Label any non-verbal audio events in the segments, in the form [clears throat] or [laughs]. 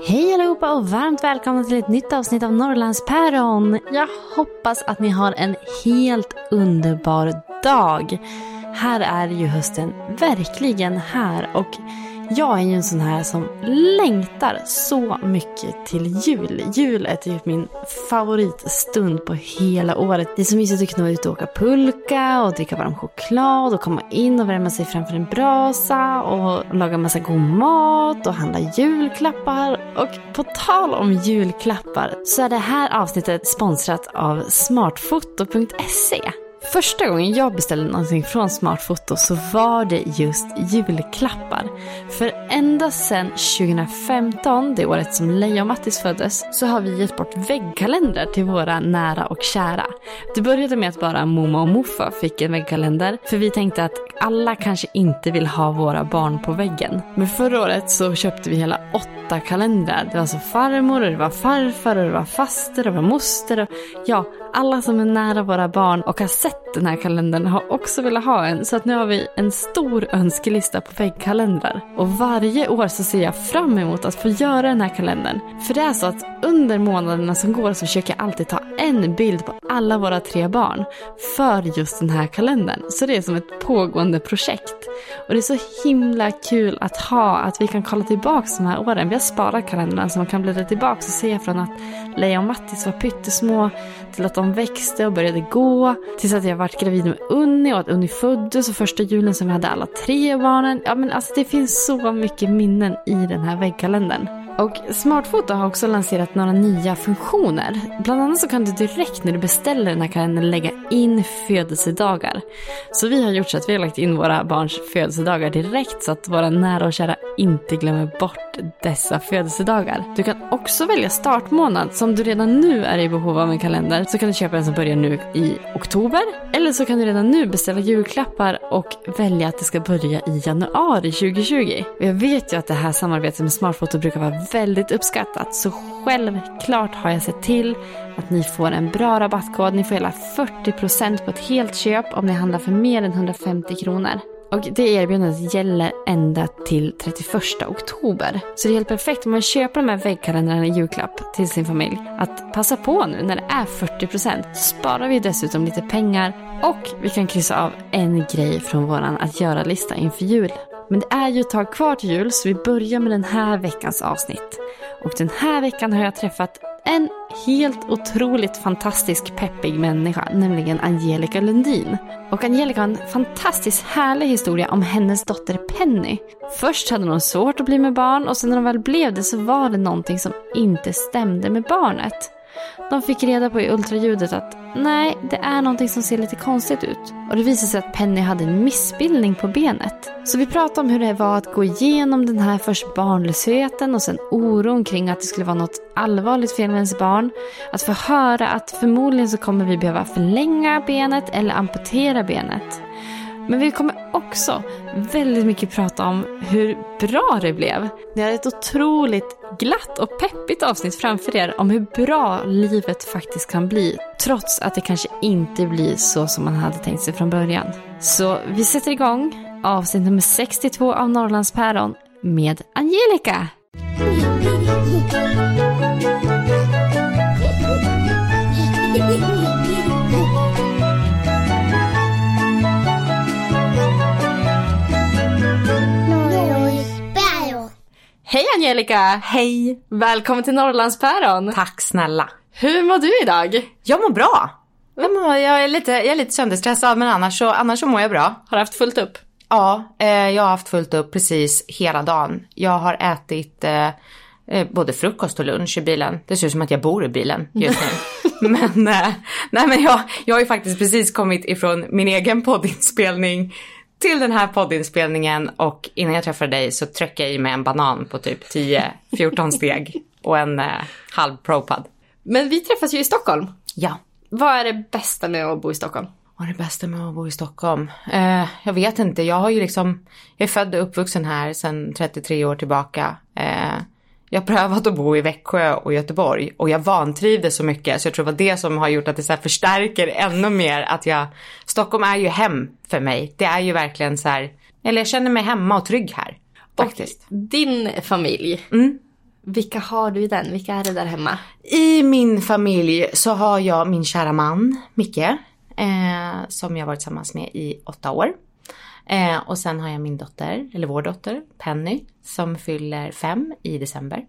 Hej allihopa och varmt välkomna till ett nytt avsnitt av Norrlandspäron. Jag hoppas att ni har en helt underbar dag. Här är ju hösten verkligen här och jag är ju en sån här som längtar så mycket till jul. Jul är typ min favoritstund på hela året. Det är så mysigt att kunna vara ute och åka pulka och dricka varm choklad och komma in och värma sig framför en brasa och laga massa god mat och handla julklappar. Och på tal om julklappar så är det här avsnittet sponsrat av smartfoto.se. Första gången jag beställde någonting från Smartfoto så var det just julklappar. För ända sedan 2015, det året som Leia och Mattis föddes, så har vi gett bort väggkalendrar till våra nära och kära. Det började med att bara Momo och morfar fick en väggkalender, för vi tänkte att alla kanske inte vill ha våra barn på väggen. Men förra året så köpte vi hela åtta kalendrar. Det var alltså farmor, och det var farfar, och det var faster, och det var moster och ja, alla som är nära våra barn och har sett den här kalendern har också velat ha en. Så att nu har vi en stor önskelista på väggkalendrar. Och varje år så ser jag fram emot att få göra den här kalendern. För det är så att under månaderna som går så försöker jag alltid ta en bild på alla våra tre barn för just den här kalendern. Så det är som ett pågående projekt. Och det är så himla kul att ha, att vi kan kolla tillbaka de här åren. Vi har sparat kalendrarna så man kan bläddra tillbaka och se från att Leia och Mattis var pyttesmå till att de växte och började gå. Tills att jag varit gravid med Unni och att Unni föddes och första julen som vi hade alla tre barnen. Ja men alltså det finns så mycket minnen i den här väggkalendern. Och Smartfoto har också lanserat några nya funktioner. Bland annat så kan du direkt när du beställer den här kalendern lägga in födelsedagar. Så vi har gjort så att vi har lagt in våra barns födelsedagar direkt så att våra nära och kära inte glömmer bort dessa födelsedagar. Du kan också välja startmånad. Så om du redan nu är i behov av en kalender så kan du köpa en som börjar nu i oktober. Eller så kan du redan nu beställa julklappar och välja att det ska börja i januari 2020. Och jag vet ju att det här samarbetet med Smartfoto brukar vara väldigt uppskattat. Så självklart har jag sett till att ni får en bra rabattkod. Ni får hela 40% på ett helt köp om ni handlar för mer än 150 kronor. Och det erbjudandet gäller ända till 31 oktober. Så det är helt perfekt om man köper de här väggkalendrarna i julklapp till sin familj. Att passa på nu när det är 40% så sparar vi dessutom lite pengar och vi kan kryssa av en grej från våran att göra-lista inför jul. Men det är ju ett tag kvar till jul så vi börjar med den här veckans avsnitt. Och den här veckan har jag träffat en helt otroligt fantastisk peppig människa, nämligen Angelica Lundin. Och Angelica har en fantastiskt härlig historia om hennes dotter Penny. Först hade hon svårt att bli med barn och sen när hon väl blev det så var det någonting som inte stämde med barnet. De fick reda på i ultraljudet att nej, det är någonting som ser lite konstigt ut. Och det visade sig att Penny hade en missbildning på benet. Så vi pratade om hur det var att gå igenom den här först barnlösheten och sen oron kring att det skulle vara något allvarligt fel med ens barn. Att få höra att förmodligen så kommer vi behöva förlänga benet eller amputera benet. Men vi kommer också väldigt mycket prata om hur bra det blev. Ni har ett otroligt glatt och peppigt avsnitt framför er om hur bra livet faktiskt kan bli. Trots att det kanske inte blir så som man hade tänkt sig från början. Så vi sätter igång avsnitt nummer 62 av Norrlandspäron med Angelica. [laughs] Hej Angelica! Hej! Välkommen till Norrlandspäron! Tack snälla. Hur mår du idag? Jag mår bra. Jag, mår, jag, är, lite, jag är lite sönderstressad men annars så, annars så mår jag bra. Har du haft fullt upp? Ja, eh, jag har haft fullt upp precis hela dagen. Jag har ätit eh, eh, både frukost och lunch i bilen. Det ser ut som att jag bor i bilen just nu. [laughs] men, eh, nej, men jag, jag har ju faktiskt precis kommit ifrån min egen poddinspelning till den här poddinspelningen och innan jag träffade dig så tryckte jag i mig en banan på typ 10-14 steg och en eh, halv propad. Men vi träffas ju i Stockholm. Ja. Vad är det bästa med att bo i Stockholm? Vad är det bästa med att bo i Stockholm? Eh, jag vet inte. Jag har ju liksom, jag är född och uppvuxen här sedan 33 år tillbaka. Eh, jag har prövat att bo i Växjö och Göteborg och jag vantrivdes så mycket så jag tror det var det som har gjort att det så förstärker ännu mer att jag, Stockholm är ju hem för mig. Det är ju verkligen så här, eller jag känner mig hemma och trygg här. Faktiskt. Och din familj, vilka har du i den? Vilka är det där hemma? I min familj så har jag min kära man, Micke, eh, som jag varit tillsammans med i åtta år. Eh, och sen har jag min dotter, eller vår dotter, Penny, som fyller fem i december.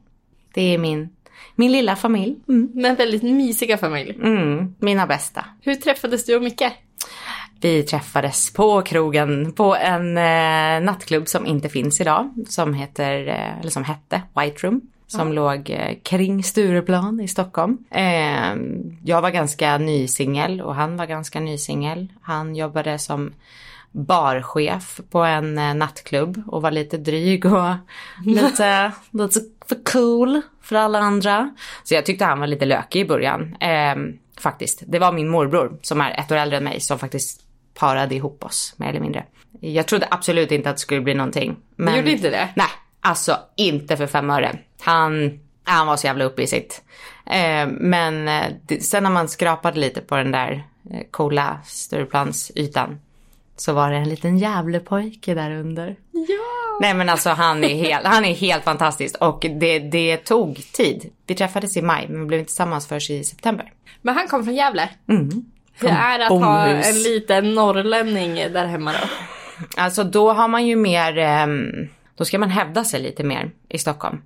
Det är min, min lilla familj. Mm. Men väldigt mysiga familj. Mm, mina bästa. Hur träffades du och Micke? Vi träffades på krogen på en eh, nattklubb som inte finns idag. Som heter, eh, eller som hette White Room. Som låg eh, kring Stureplan i Stockholm. Eh, jag var ganska ny singel och han var ganska ny singel. Han jobbade som barchef på en eh, nattklubb och var lite dryg och [laughs] lite, lite för cool för alla andra. Så jag tyckte han var lite lökig i början. Eh, faktiskt. Det var min morbror som är ett år äldre än mig som faktiskt parade ihop oss mer eller mindre. Jag trodde absolut inte att det skulle bli någonting. Men... Du gjorde inte det? Nej, alltså inte för fem öre. Han, han var så jävla uppe i sitt. Eh, men det, sen när man skrapade lite på den där eh, coola Stureplansytan så var det en liten Gävlepojke där under. Ja! Nej men alltså han är helt, han är helt fantastisk och det, det tog tid. Vi träffades i maj men vi blev inte tillsammans först i september. Men han kom från Gävle. Mm. Hur är det att ha en liten norrlänning där hemma då? Alltså då har man ju mer, ehm, då ska man hävda sig lite mer i Stockholm.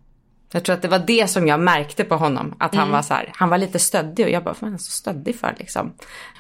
Jag tror att det var det som jag märkte på honom. Att han var så här, han var lite stöddig och jag bara, vad är han så stöddig för liksom?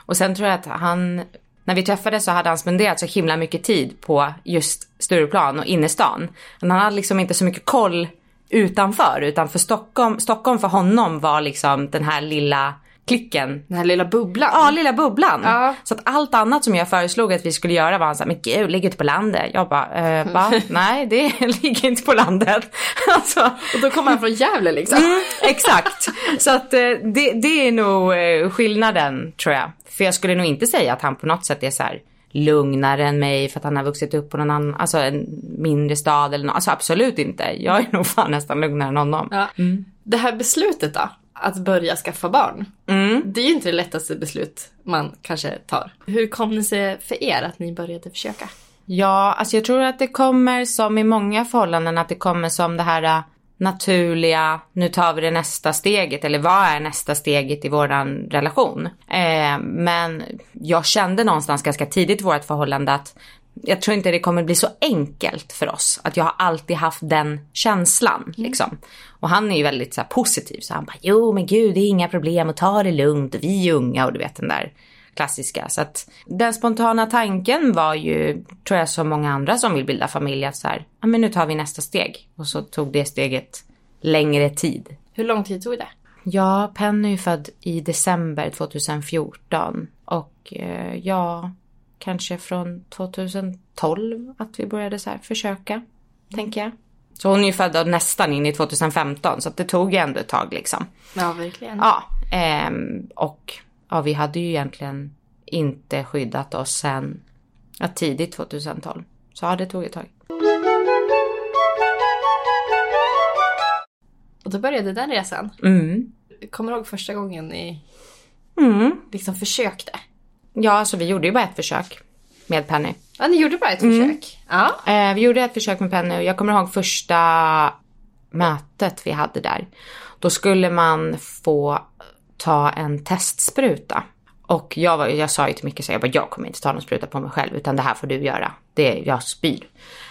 Och sen tror jag att han, när vi träffades så hade han spenderat så himla mycket tid på just Stureplan och innerstan. Men han hade liksom inte så mycket koll utanför. Utan för Stockholm, Stockholm för honom var liksom den här lilla klicken Den här lilla bubblan. Ja, lilla bubblan. Ja. Så att allt annat som jag föreslog att vi skulle göra var han såhär, men gud, ligger ute på landet. Jag bara, eh, va? [laughs] Nej, det [laughs] ligger inte på landet. [laughs] alltså, Och då kommer han från Gävle liksom. mm, exakt. Så att eh, det, det är nog eh, skillnaden, tror jag. För jag skulle nog inte säga att han på något sätt är så här lugnare än mig för att han har vuxit upp på någon annan, alltså en mindre stad eller något. Alltså absolut inte. Jag är [laughs] nog fan nästan lugnare än honom. Ja. Det här beslutet då, att börja skaffa barn. Mm. Det är ju inte det lättaste beslut man kanske tar. Hur kom det sig för er att ni började försöka? Ja, alltså jag tror att det kommer som i många förhållanden att det kommer som det här äh, naturliga, nu tar vi det nästa steget eller vad är nästa steget i våran relation? Eh, men jag kände någonstans ganska tidigt i vårt förhållande att jag tror inte det kommer bli så enkelt för oss. Att jag har alltid haft den känslan liksom. Och han är ju väldigt så här, positiv så han bara, jo men gud det är inga problem och ta det lugnt vi är unga och du vet den där klassiska. Så att den spontana tanken var ju, tror jag som många andra som vill bilda familj, att så här, ja men nu tar vi nästa steg. Och så tog det steget längre tid. Hur lång tid tog det? Ja, Penny är född i december 2014 och eh, ja, kanske från 2012 att vi började så här försöka, tänker jag. Så hon är ju född nästan in i 2015 så det tog ju ändå ett tag liksom. Ja, verkligen. Ja, ehm, och ja, vi hade ju egentligen inte skyddat oss sen ja, tidigt 2012. Så ja, det tog ett tag. Och då började den resan. Mm. Kommer du ihåg första gången ni Mm. liksom försökte? Ja, så vi gjorde ju bara ett försök med Penny. Ja, ni gjorde bara ett försök. Ja. Eh, vi gjorde ett försök med Penny och jag kommer ihåg första mötet vi hade där. Då skulle man få ta en testspruta. Och jag, var, jag sa ju till Micke så jag bara, jag kommer inte ta någon spruta på mig själv utan det här får du göra. Det, jag spyr.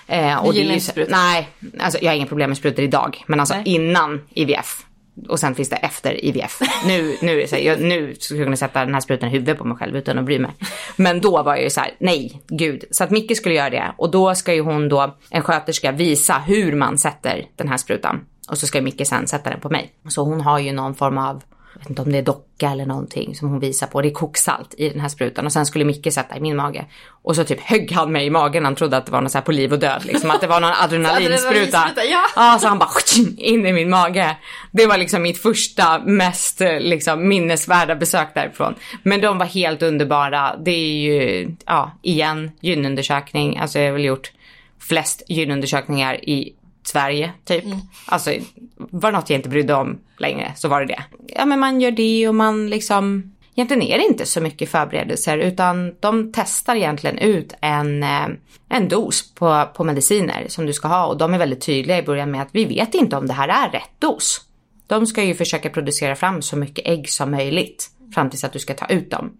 Eh, Du och det är gillar ju inte sprutor? Nej, alltså jag har inga problem med sprutor idag. Men alltså Nej. innan IVF. Och sen finns det efter IVF. Nu, nu, är det så här, jag, nu skulle jag kunna sätta den här sprutan i huvudet på mig själv utan att bry mig. Men då var jag ju så här, nej, gud. Så att Micke skulle göra det. Och då ska ju hon då, en sköterska, visa hur man sätter den här sprutan. Och så ska Micke sen sätta den på mig. Så hon har ju någon form av, jag vet inte om det är docka eller någonting som hon visar på. Det är koksalt i den här sprutan. Och sen skulle Micke sätta i min mage. Och så typ högg han mig i magen. Han trodde att det var något så här på liv och död. Liksom att det var någon [laughs] adrenalinspruta. Ja. Ja, så han bara in i min mage. Det var liksom mitt första, mest liksom, minnesvärda besök därifrån. Men de var helt underbara. Det är ju, ja, igen, gynundersökning. Alltså jag har väl gjort flest gynundersökningar i Sverige, typ. Alltså, var det något jag inte brydde om längre så var det det. Ja, men man gör det och man liksom... Egentligen är det inte så mycket förberedelser utan de testar egentligen ut en, eh, en dos på, på mediciner som du ska ha och de är väldigt tydliga i början med att vi vet inte om det här är rätt dos. De ska ju försöka producera fram så mycket ägg som möjligt fram tills att du ska ta ut dem.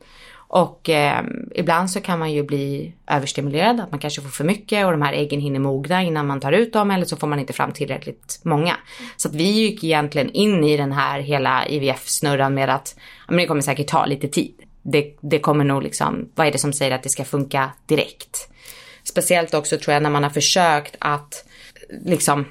Och eh, ibland så kan man ju bli överstimulerad, att man kanske får för mycket och de här äggen hinner mogna innan man tar ut dem eller så får man inte fram tillräckligt många. Så att vi gick egentligen in i den här hela IVF-snurran med att ja, men det kommer säkert ta lite tid. Det, det kommer nog liksom, vad är det som säger att det ska funka direkt? Speciellt också tror jag när man har försökt att liksom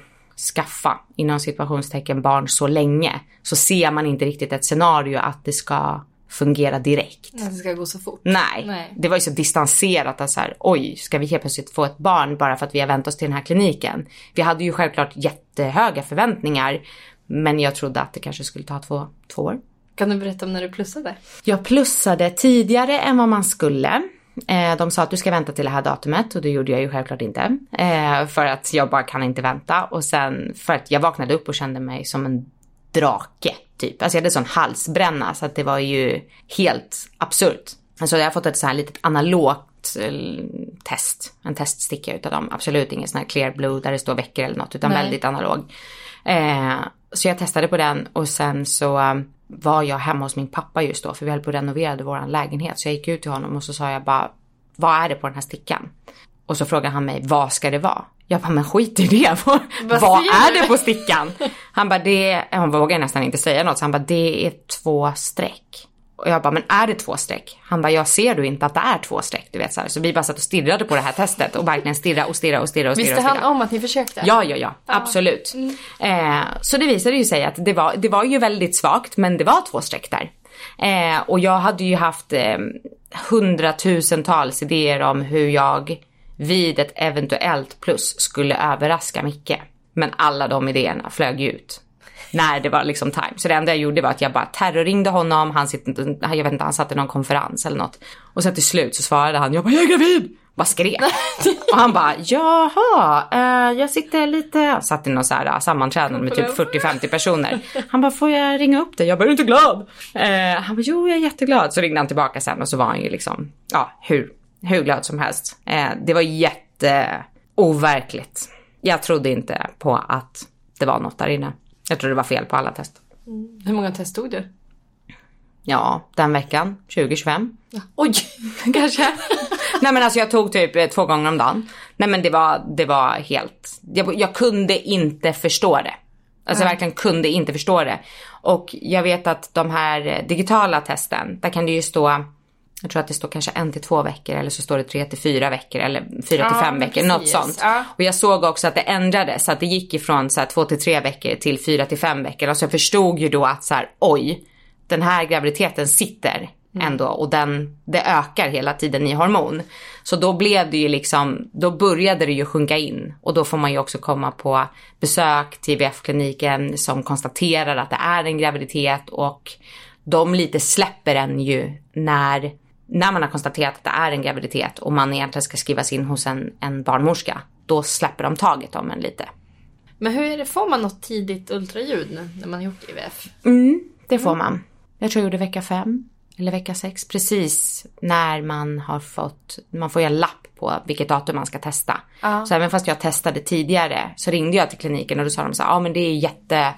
skaffa inom situationstecken barn så länge så ser man inte riktigt ett scenario att det ska fungera direkt. Att det ska gå så fort. Nej, Nej. det var ju så distanserat att så här, oj, ska vi helt plötsligt få ett barn bara för att vi har vänt oss till den här kliniken? Vi hade ju självklart jättehöga förväntningar, men jag trodde att det kanske skulle ta två, två år. Kan du berätta om när du plussade? Jag plussade tidigare än vad man skulle. Eh, de sa att du ska vänta till det här datumet och det gjorde jag ju självklart inte. Eh, för att jag bara kan inte vänta. Och sen för att jag vaknade upp och kände mig som en drake typ. Alltså jag hade sån halsbränna så att det var ju helt absurt. Alltså jag har fått ett så här litet analogt eh, test. En teststicka utav dem. Absolut ingen sån här clear blue där det står veckor eller något utan Nej. väldigt analog. Eh, så jag testade på den och sen så eh, var jag hemma hos min pappa just då för vi höll på att renovera vår lägenhet. Så jag gick ut till honom och så sa jag bara, vad är det på den här stickan? Och så frågade han mig, vad ska det vara? Jag bara, men skit i det. [laughs] vad Vad är det på stickan? [laughs] Han bara, det, han vågar nästan inte säga något. Så han bara, det är två streck. Och jag bara, men är det två streck? Han bara, jag ser du inte att det är två streck? Du vet så här. Så vi bara satt och stirrade på det här testet och verkligen stirra och stirra och stirra och stirra. Visste han om att ni försökte? Ja, ja, ja, absolut. Eh, så det visade ju sig att det var, det var ju väldigt svagt, men det var två streck där. Eh, och jag hade ju haft eh, hundratusentals idéer om hur jag vid ett eventuellt plus skulle överraska Micke. Men alla de idéerna flög ju ut. När det var liksom time. Så det enda jag gjorde var att jag bara terrorringde honom. Han, sitter, jag vet inte, han satt i någon konferens eller något. Och sen till slut så svarade han, jag bara, jag är gravid! Bara skrek. [laughs] och han bara, jaha, eh, jag sitter lite, jag satt i någon så här eh, sammanträdande med typ 40-50 personer. [laughs] Han bara, får jag ringa upp dig? Jag bara, är du inte glad? Eh, han bara, jo jag är jätteglad. Så ringde han tillbaka sen och så var han ju liksom, ja, hur, hur glad som helst. Eh, det var jätte overkligt. Jag trodde inte på att det var något där inne. Jag trodde det var fel på alla test. Hur många test tog du? Ja, den veckan, 2025. Oj! [laughs] Kanske. Nej men alltså jag tog typ eh, två gånger om dagen. Nej men det var, det var helt, jag, jag kunde inte förstå det. Alltså jag verkligen kunde inte förstå det. Och jag vet att de här eh, digitala testen, där kan det ju stå, jag tror att det står kanske en till två veckor eller så står det tre till fyra veckor eller fyra till fem veckor, något sånt. Ja. Och jag såg också att det ändrades, så att det gick ifrån så här två till tre veckor till fyra till fem veckor. Och så jag förstod ju då att så här, oj, den här graviditeten sitter ändå och den, det ökar hela tiden i hormon. Så då blev det ju liksom, då började det ju sjunka in och då får man ju också komma på besök till IVF-kliniken som konstaterar att det är en graviditet och de lite släpper en ju när, när man har konstaterat att det är en graviditet och man egentligen ska skrivas in hos en, en barnmorska. Då släpper de taget om en lite. Men hur är det, får man något tidigt ultraljud nu när man har gjort IVF? Mm, det får man. Jag tror jag gjorde vecka fem eller vecka sex. Precis när man har fått, man får ju en lapp på vilket datum man ska testa. Så även fast jag testade tidigare så ringde jag till kliniken och då sa de så här, ja men det är jätte,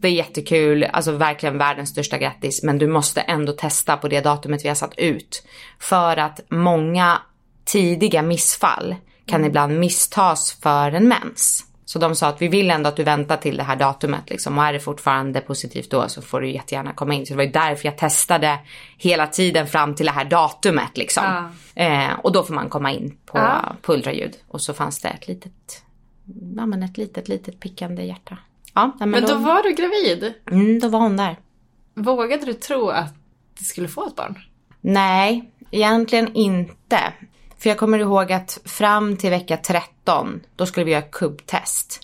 det är jättekul, alltså verkligen världens största grattis, men du måste ändå testa på det datumet vi har satt ut. För att många tidiga missfall kan ibland misstas för en mens. Så de sa att vi vill ändå att du väntar till det här datumet liksom. Och är det fortfarande positivt då så får du jättegärna komma in. Så det var ju därför jag testade hela tiden fram till det här datumet liksom. Ja. Eh, och då får man komma in på, Ja. på ultraljud. Och så fanns det ett litet, ja men ett litet, litet pickande hjärta. Ja, nej, Men då var du gravid. mm, då var hon där. Vågade du tro att du skulle få ett barn? Nej, egentligen inte. För jag kommer ihåg att fram till vecka 13, då skulle vi göra kubbtest.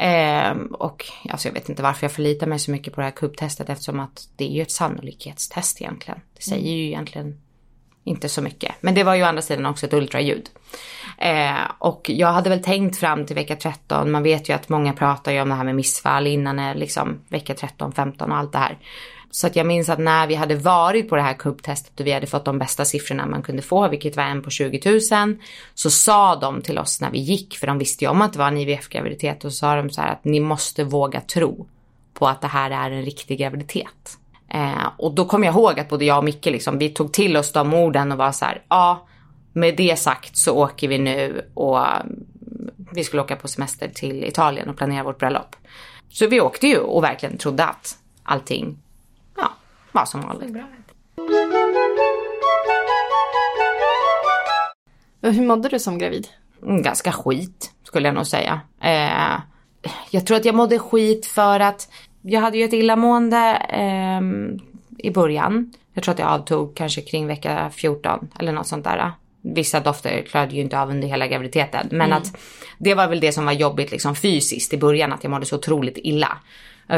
Ehm, och alltså jag vet inte varför jag förlitar mig så mycket på det här kubbtestet eftersom att det är ju ett sannolikhetstest egentligen. Det säger ju egentligen inte så mycket. Men det var ju å andra sidan också ett ultraljud. Eh, och jag hade väl tänkt fram till vecka 13, man vet ju att många pratar ju om det här med missfall innan liksom vecka 13, 15 och allt det här. Så att jag minns att när vi hade varit på det här kubbtestet och vi hade fått de bästa siffrorna man kunde få, vilket var en på 20 000, så sa de till oss när vi gick, för de visste ju om att det var en IVF-graviditet, och så sa de så här att ni måste våga tro på att det här är en riktig graviditet. Eh, och då kommer jag ihåg att både jag och Micke liksom, vi tog till oss de orden och var så här, ja, med det sagt så åker vi nu och mm, vi skulle åka på semester till Italien och planera vårt bröllop. Så vi åkte ju och verkligen trodde att allting, ja, var som vanligt. Hur mådde du som gravid? Mm, ganska skit skulle jag nog säga. Eh, jag tror att jag mådde skit för att jag hade ju ett illamående eh, i början. Jag tror att jag avtog kanske kring vecka 14 eller något sånt där. Vissa dofter klarade ju inte av under hela graviditeten. Men att det var väl det som var jobbigt liksom fysiskt i början, att jag mådde så otroligt illa.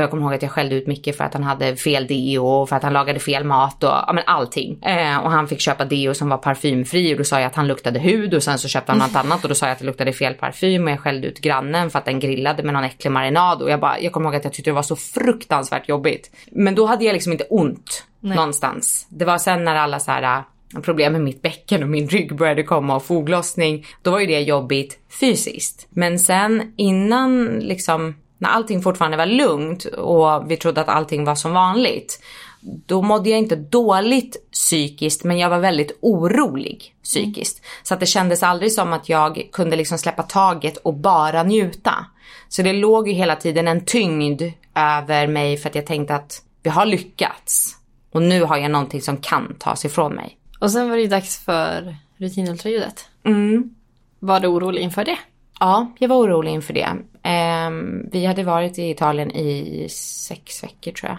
Jag kommer ihåg att jag skällde ut Micke för att han hade fel deo och för att han lagade fel mat och ja, men allting. Eh, och han fick köpa deo som var parfymfri och då sa jag att han luktade hud och sen så köpte han något annat och då sa jag att det luktade fel parfym och jag skällde ut grannen för att den grillade med någon äcklig marinad och jag bara, jag kommer ihåg att jag tyckte det var så fruktansvärt jobbigt. Men då hade jag liksom inte ont någonstans. Det var sen när alla så här äh, problem med mitt bäcken och min rygg började komma och foglossning, då var ju det jobbigt fysiskt. Men sen innan liksom, när allting fortfarande var lugnt och vi trodde att allting var som vanligt, då mådde jag inte dåligt psykiskt, men jag var väldigt orolig psykiskt. Så att det kändes aldrig som att jag kunde liksom släppa taget och bara njuta. Så det låg ju hela tiden en tyngd över mig för att jag tänkte att vi har lyckats. Och nu har jag någonting som kan tas ifrån mig. Och sen var det ju dags för rutinultraljudet. Mm. Var du orolig inför det? Ja, jag var orolig inför det. Ehm, vi hade varit i Italien i sex veckor tror jag.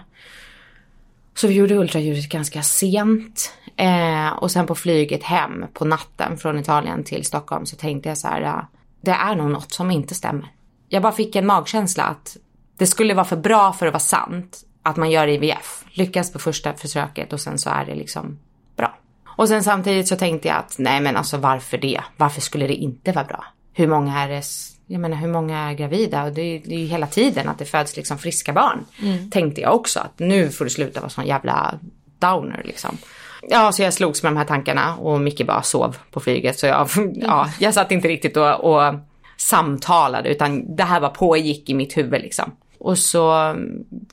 Så vi gjorde ultraljudet ganska sent. Ehm, och sen på flyget hem på natten från Italien till Stockholm så tänkte jag så här, det är nog något som inte stämmer. Jag bara fick en magkänsla att det skulle vara för bra för att vara sant att man gör IVF. Lyckas på första försöket och sen så är det liksom bra. Och sen samtidigt så tänkte jag att nej men alltså varför det? Varför skulle det inte vara bra? Hur många är det, jag menar hur många är gravida? Och det, är- det är ju hela tiden att det föds liksom friska barn. Tänkte jag också att nu får du sluta vara sån jävla downer liksom. Ja, så jag slogs med de här tankarna och Micke bara sov på flyget. Så jag, [laughs] ja, jag satt inte riktigt och, och samtalade utan det här var pågick i mitt huvud liksom. Och så,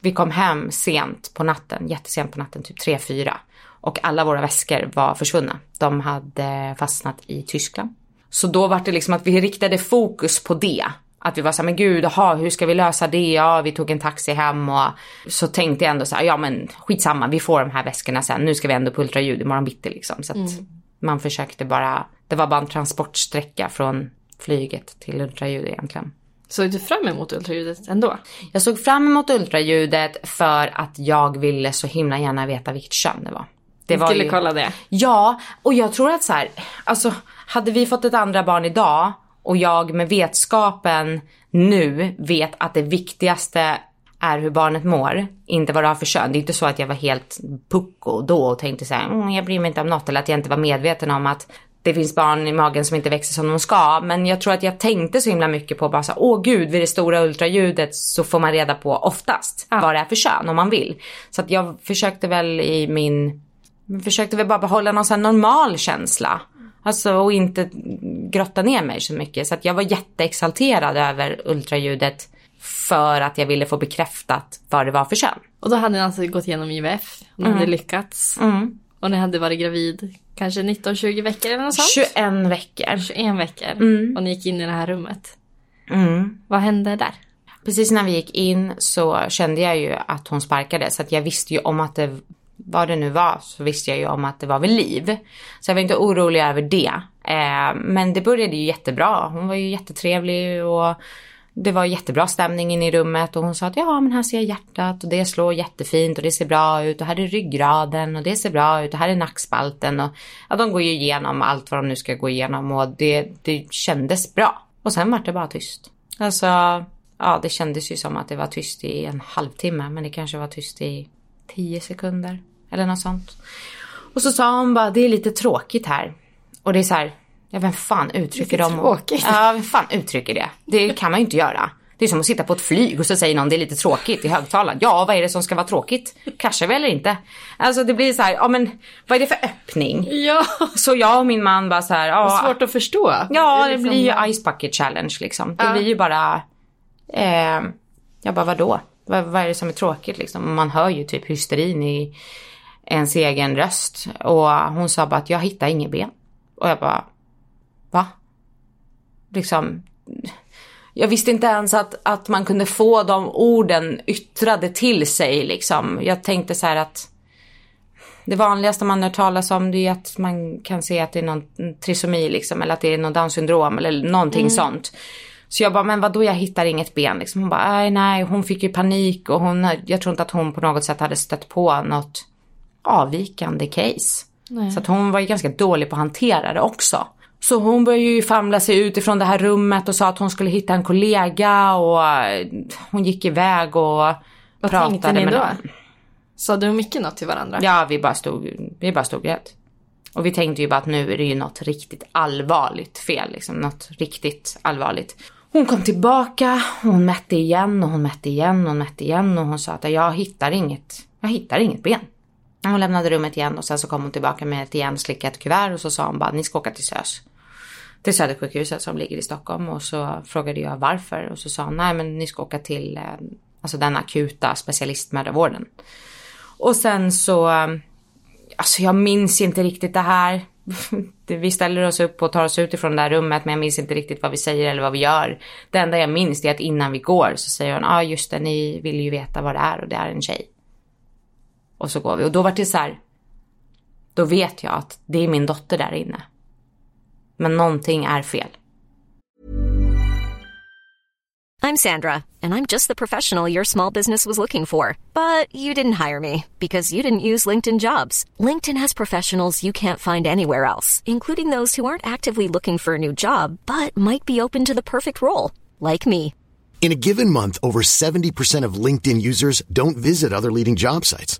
vi kom hem sent på natten, jättesent på natten, typ 3-4. Och alla våra väskor var försvunna. De hade fastnat i Tyskland. Så då var det liksom att vi riktade fokus på det. Att vi var så här, men gud, aha, hur ska vi lösa det? Ja, vi tog en taxi hem och så tänkte jag ändå så här, ja men skitsamma, vi får de här väskorna sen. Nu ska vi ändå på ultraljud imorgon bitti liksom. Så att man försökte bara, det var bara en transportsträcka från flyget till ultraljud egentligen. Såg du fram emot ultraljudet ändå? Jag såg fram emot ultraljudet för att jag ville så himla gärna veta vilket kön det var. Det Du skulle kolla det? Ja, och jag tror att så här, alltså hade vi fått ett andra barn idag och jag med vetskapen nu vet att det viktigaste är hur barnet mår, inte vad det har för kön. Det är inte så att jag var helt pucko då och tänkte så här, mm, jag bryr mig inte om något eller att jag inte var medveten om att det finns barn i magen som inte växer som de ska. Men jag tror att jag tänkte så himla mycket på bara så här, åh gud, vid det stora ultraljudet så får man reda på oftast vad det är för kön om man vill. Så att jag försökte väl i min jag försökte väl bara behålla någon sån normal känsla. Alltså och inte grotta ner mig så mycket. Så att jag var jätteexalterad över ultraljudet för att jag ville få bekräftat vad det var för kön. Och då hade ni alltså gått igenom IVF, och ni hade lyckats. Och ni hade varit gravid kanske 19-20 veckor eller något sånt? 21 veckor. 21 veckor. Och ni gick in i det här rummet. Mm. Vad hände där? Precis när vi gick in så kände jag ju att hon sparkade så att jag visste ju om att det, vad det nu var, så visste jag ju om att det var vid liv. Så jag var inte orolig över det. Eh, men det började ju jättebra. Hon var ju jättetrevlig och det var jättebra stämning inne i rummet och hon sa att ja men här ser jag hjärtat och det slår jättefint och det ser bra ut och här är ryggraden och det ser bra ut och här är nackspalten och ja, de går ju igenom allt vad de nu ska gå igenom och det, det kändes bra. Och sen var det bara tyst. Alltså, ja det kändes ju som att det var tyst i en halvtimme men det kanske var tyst i tio sekunder eller något sånt. Och så sa hon bara det är lite tråkigt här. Och det är så här, ja vem fan uttrycker Lite dem? tråkigt. Ja, vem fan uttrycker det? Det kan man ju inte göra. Det är som att sitta på ett flyg och så säger någon det är lite tråkigt i högtalaren. Ja, vad är det som ska vara tråkigt? Kraschar vi eller inte? Alltså det blir så här, ja men vad är det för öppning? Ja, Så jag och min man bara så här, ja. svårt att förstå. Ja, det liksom- blir ju Ice Bucket Challenge liksom. Det Ja. blir ju bara, eh, jag bara vadå? Vad, vad är det som är tråkigt liksom? Man hör ju typ hysterin i ens egen röst. Och hon sa bara att jag hittar inget ben. Och jag bara, va? Liksom, jag visste inte ens att, att man kunde få de orden yttrade till sig liksom. Jag tänkte så här att det vanligaste man hör talas om det är att man kan se att det är någon trisomi liksom, eller att det är någon down syndrom eller någonting sånt. Så jag bara, men vadå jag hittar inget ben liksom. Hon bara, nej nej, hon fick ju panik och hon, jag tror inte att hon på något sätt hade stött på något avvikande case. Så att hon var ju ganska dålig på att hantera det också. Så hon började ju famla sig ut ifrån det här rummet och sa att hon skulle hitta en kollega och eh, hon gick iväg och Vad pratade tänkte ni med då? någon. Sa du mycket något till varandra? Ja, vi bara stod, vi bara stod rätt. Och vi tänkte ju bara att nu är det ju något riktigt allvarligt fel, liksom något riktigt allvarligt. Hon kom tillbaka, hon mätte igen och hon mätte igen och hon mätte igen och hon sa att jag hittar inget, jag hittar inget ben. Hon lämnade rummet igen och sen så kom hon tillbaka med ett igenslickat kuvert och så sa hon bara ni ska åka till SÖS. Till Södersjukhuset som ligger i Stockholm och så frågade jag varför och så sa hon nej men ni ska åka till eh, alltså den akuta specialistmödravården. Och sen så, eh, alltså jag minns inte riktigt det här. [laughs] Vi ställer oss upp och tar oss ut ifrån det här rummet men jag minns inte riktigt vad vi säger eller vad vi gör. Det enda jag minns är att innan vi går så säger hon, ja ah, just det, ni vill ju veta vad det är och det är en tjej. Och så går vi och då var det så här, då vet jag att det är min dotter där inne. Men någonting är fel. I'm Sandra, and I'm just the professional your small business was looking for. But you didn't hire me because you didn't use LinkedIn jobs. LinkedIn has professionals you can't find anywhere else, including those who aren't actively looking for a new job but might be open to the perfect role, like me. In a given month, over 70% of LinkedIn users don't visit other leading job sites.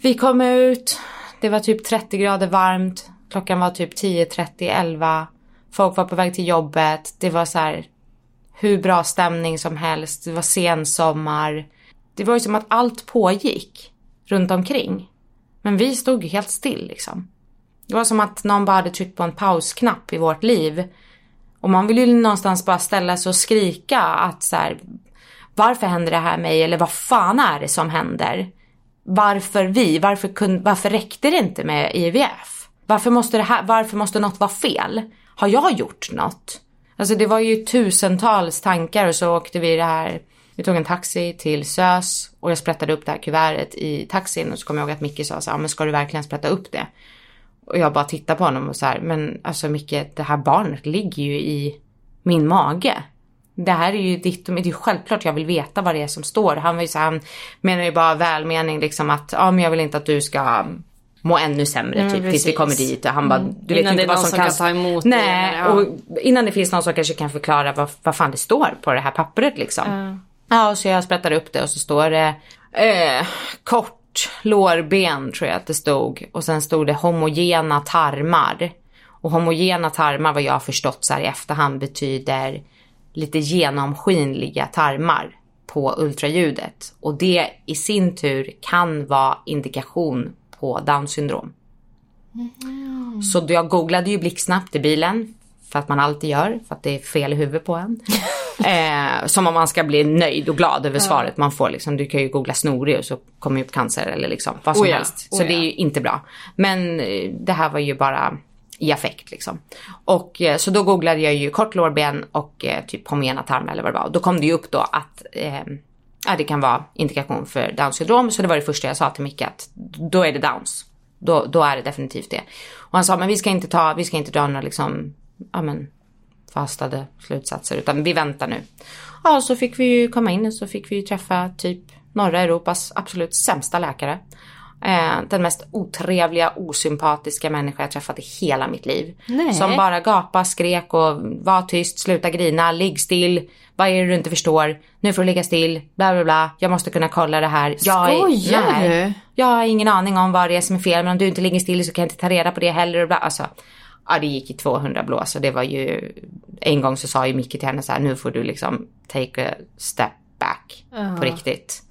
Vi kom ut, det var typ 30 grader varmt, klockan var typ 10.30, 11. Folk var på väg till jobbet, det var så här hur bra stämning som helst, det var sensommar. Det var ju som att allt pågick runt omkring. Men vi stod ju helt still liksom. Det var som att någon bara hade tryckt på en pausknapp i vårt liv. Och man vill ju någonstans bara ställa sig och skrika att så här, varför händer det här mig? Eller vad fan är det som händer? Varför vi, varför, kun, varför räckte det inte med IVF? Varför måste, det här, varför måste något vara fel? Har jag gjort något? Alltså det var ju tusentals tankar och så åkte vi det här vi tog en taxi till SÖS och jag sprättade upp det här kuvertet i taxin och så kom jag ihåg att Micke sa så här, men ska du verkligen sprätta upp det? Och jag bara tittade på honom och så här, men alltså Micke, det här barnet ligger ju i min mage. Det här är ju ditt och mitt, det är ju självklart jag vill veta vad det är som står. Han var ju så han menar ju bara välmening liksom att, ja men jag vill inte att du ska må ännu sämre Mm, typ tills vi precis. kommer dit och han bara, Mm. du vet Innan inte det vad som som kan, kan ta emot det, Nej, eller, ja. och innan det finns någon som kanske kan förklara vad, vad fan det står på det här pappret liksom. Ja, och så jag sprättar upp det och så står det eh, kort lårben tror jag att det stod. Och sen stod det homogena tarmar. Och homogena tarmar vad jag har förstått så här i efterhand betyder lite genomskinliga tarmar på ultraljudet. Och det i sin tur kan vara indikation på down syndrom. Så då jag googlade ju blixtsnabbt i bilen. För att man alltid gör, för att det är fel i huvudet på en. [laughs] eh, som om man ska bli nöjd och glad över svaret man får. Liksom. Du kan ju googla snorig och så kommer upp cancer eller liksom vad som Oh ja, helst. oh Så ja. det är ju inte bra. Men eh, det här var ju bara i affekt liksom. Och eh, så då googlade jag ju kort lårben och eh, typ homogena tarmar eller vad det var. Och då kom det ju upp då att eh, ja, det kan vara indikation för Downs syndrom. Så det var det första jag sa till Micke att då är det Downs. Då, då är det definitivt det. Och han sa, men vi ska inte ta, vi ska inte dra några liksom, ja men fastade slutsatser utan vi väntar nu. Ja, så fick vi ju komma in och så fick vi ju träffa typ norra Europas absolut sämsta läkare. Eh, den mest otrevliga, osympatiska människa jag träffat i hela mitt liv. Nej. Som bara gapade, skrek och var tyst, sluta grina, ligg still. Vad är det du inte förstår? Nu får du ligga still, bla bla bla. Jag måste kunna kolla det här. Jag är- Skojar du? Jag har ingen aning om vad det är som är fel, men om du inte ligger still så kan jag inte ta reda på det heller. Och bla. Alltså, ja, det gick i 200 blås och det var ju... En gång så sa ju Micke till henne så här, nu får du liksom take a step back på riktigt.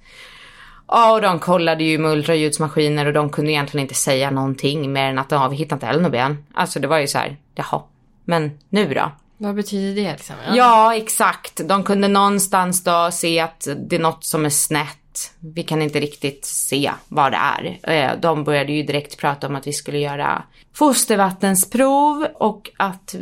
Ja, och de kollade ju med ultraljudsmaskiner och de kunde egentligen inte säga någonting mer än att ja, vi hittat inte heller något ben. Alltså det var ju så här, jaha, men nu då? Vad betyder det liksom? Ja, exakt. De kunde någonstans då se att det är något som är snett. Vi kan inte riktigt se vad det är. Eh, de började ju direkt prata om att vi skulle göra fostervattensprov och att eh,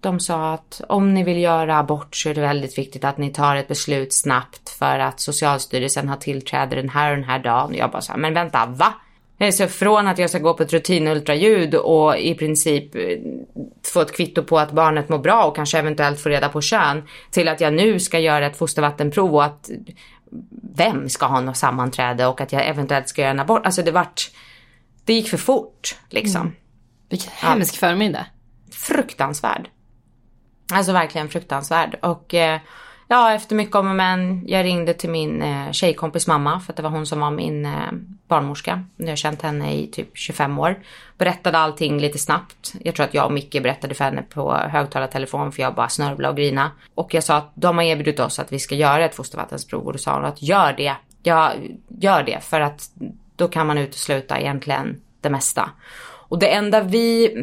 de sa att om ni vill göra abort så är det väldigt viktigt att ni tar ett beslut snabbt för att Socialstyrelsen har tillträde den här och den här dagen. Jag bara så här, men vänta, va? Eh, så från att jag ska gå på ett rutinultraljud och i princip få ett kvitto på att barnet mår bra och kanske eventuellt få reda på kön till att jag nu ska göra ett fostervattenprov och att vem ska ha något sammanträde och att jag eventuellt ska göra en abort. Alltså det vart, det gick för fort liksom. Vilken hemsk förmiddag. Fruktansvärd. Alltså verkligen fruktansvärd. Och eh, ja, efter mycket om och men, jag ringde till min eh, tjejkompis mamma för att det var hon som var min eh, barnmorska. Jag har känt henne i typ 25 år. Berättade allting lite snabbt. Jag tror att jag och Micke berättade för henne på högtalartelefon för jag bara snörvlade och grina. Och jag sa att de har erbjudit oss att vi ska göra ett fostervattensprov och då sa hon att gör det. Ja, gör det för att då kan man utesluta egentligen det mesta. Och det enda vi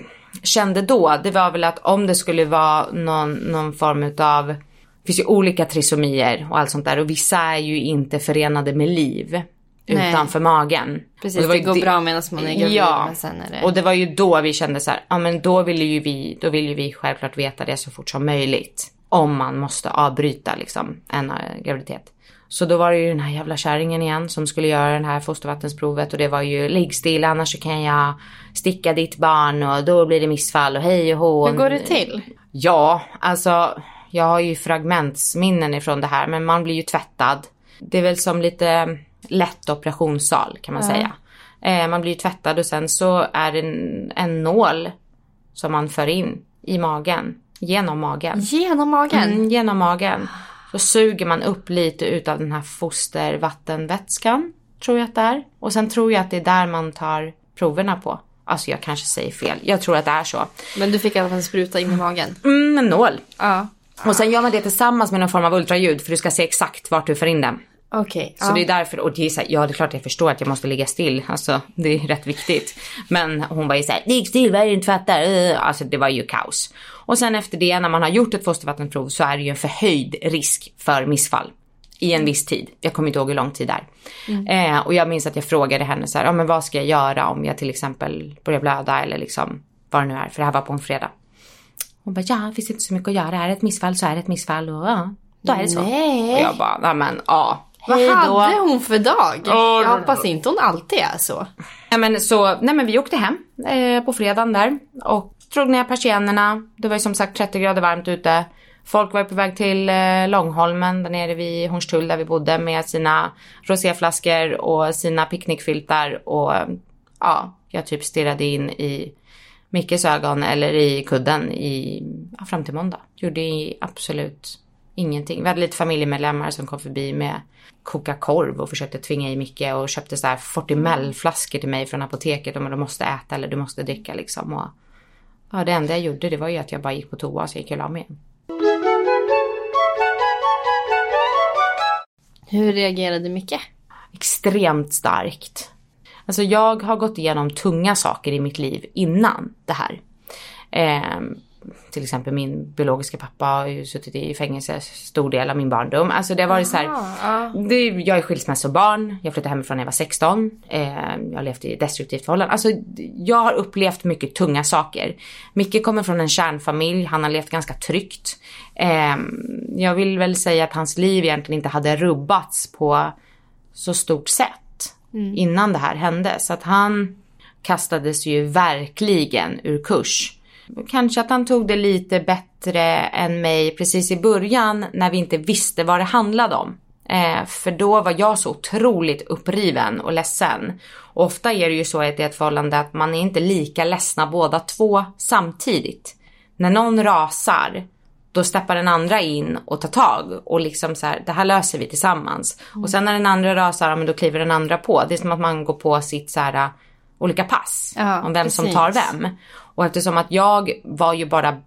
kände då, det var väl att om det skulle vara någon, någon form utav, det finns ju olika trisomier och allt sånt där och vissa är ju inte förenade med liv Nej. utanför magen. Precis, Och det ju går bra medan man är gravid, Ja, men sen är det- och det var ju då vi kände så här, ja men då ville ju vi, då vill ju vi självklart veta det så fort som möjligt. Om man måste avbryta liksom en eh, graviditet. Så då var det ju den här jävla kärringen igen som skulle göra det här fostervattensprovet och det var ju ligg still annars så kan jag sticka ditt barn och då blir det missfall och hej och hå. Hur går det till? Ja, alltså jag har ju fragmentsminnen ifrån det här men man blir ju tvättad. Det är väl som lite lätt operationssal kan man säga. Eh, man blir ju tvättad och sen så är det en, en nål som man för in i magen. Genom magen. Genom magen? Mm, genom magen. Så suger man upp lite utav den här fostervattenvätskan. Tror jag att det är. Och sen tror jag att det är där man tar proverna på. Alltså jag kanske säger fel. Jag tror att det är så. Men du fick i alla fall en spruta in i magen? Mm, en nål. Ja. Och sen gör man det tillsammans med någon form av ultraljud för du ska se exakt vart du får in den. Okej. Så det är därför, och det är så här, ja det är klart jag förstår att jag måste ligga still, alltså det är rätt viktigt. Men hon var ju såhär, ligg still, vad är det du tvättar? Uh, Alltså det var ju kaos. Och sen efter det, när man har gjort ett fostervattenprov så är det ju en förhöjd risk för missfall. i en viss tid. Jag kommer inte ihåg hur lång tid det är. Eh, och jag minns att jag frågade henne så här, ja men vad ska jag göra om jag till exempel börjar blöda eller liksom vad det nu är. För det här var på en fredag. Hon bara, ja det finns inte så mycket att göra. Är det ett missfall så är det ett missfall och ja, då är det så. Nej. Och jag bara, nej men ja. Vad hade hon för dag? Jag hoppas inte hon alltid är så. Nej men så, nej men vi åkte hem eh, på fredagen där och drog ner persiennerna. Det var ju som sagt 30 grader varmt ute. Folk var på väg till eh, Långholmen där nere vid Hornstull där vi bodde med sina roséflaskor och sina picknickfiltar och ja, jag typ stirrade in i Mickes ögon eller i kudden i, ja, fram till måndag. Gjorde absolut ingenting. Vi hade lite familjemedlemmar som kom förbi med koka korv och försökte tvinga i Micke och köpte så här 40 ml-flaskor till mig från apoteket om du måste äta eller du måste dricka liksom. Och, ja, det enda jag gjorde det var ju att jag bara gick på toa så jag gick och la mig igen. Hur reagerade Micke? extremt starkt. Alltså jag har gått igenom tunga saker i mitt liv innan det här. Ehm, till exempel min biologiska pappa har ju suttit i fängelse stor del av min barndom. Alltså det har varit så här, det, jag är skilsmässobarn, jag flyttade hemifrån när jag var 16. Ehm, jag har levt i destruktivt förhållande. Alltså jag har upplevt mycket tunga saker. Micke kommer från en kärnfamilj, han har levt ganska tryggt. Ehm, jag vill väl säga att hans liv egentligen inte hade rubbats på så stort sätt Mm. innan det här hände. Så att han kastades ju verkligen ur kurs. Kanske att han tog det lite bättre än mig precis i början när vi inte visste vad det handlade om. Eh, för då var jag så otroligt uppriven och ledsen. Och ofta är det ju så i ett förhållande att man är inte lika ledsna båda två samtidigt. När någon rasar då steppar den andra in och tar tag och liksom så här, det här löser vi tillsammans. Och sen när den andra rasar, men då kliver den andra på. Det är som att man går på sitt så här, olika pass Ja, om vem som precis. tar vem. Och eftersom att jag var ju bara mm,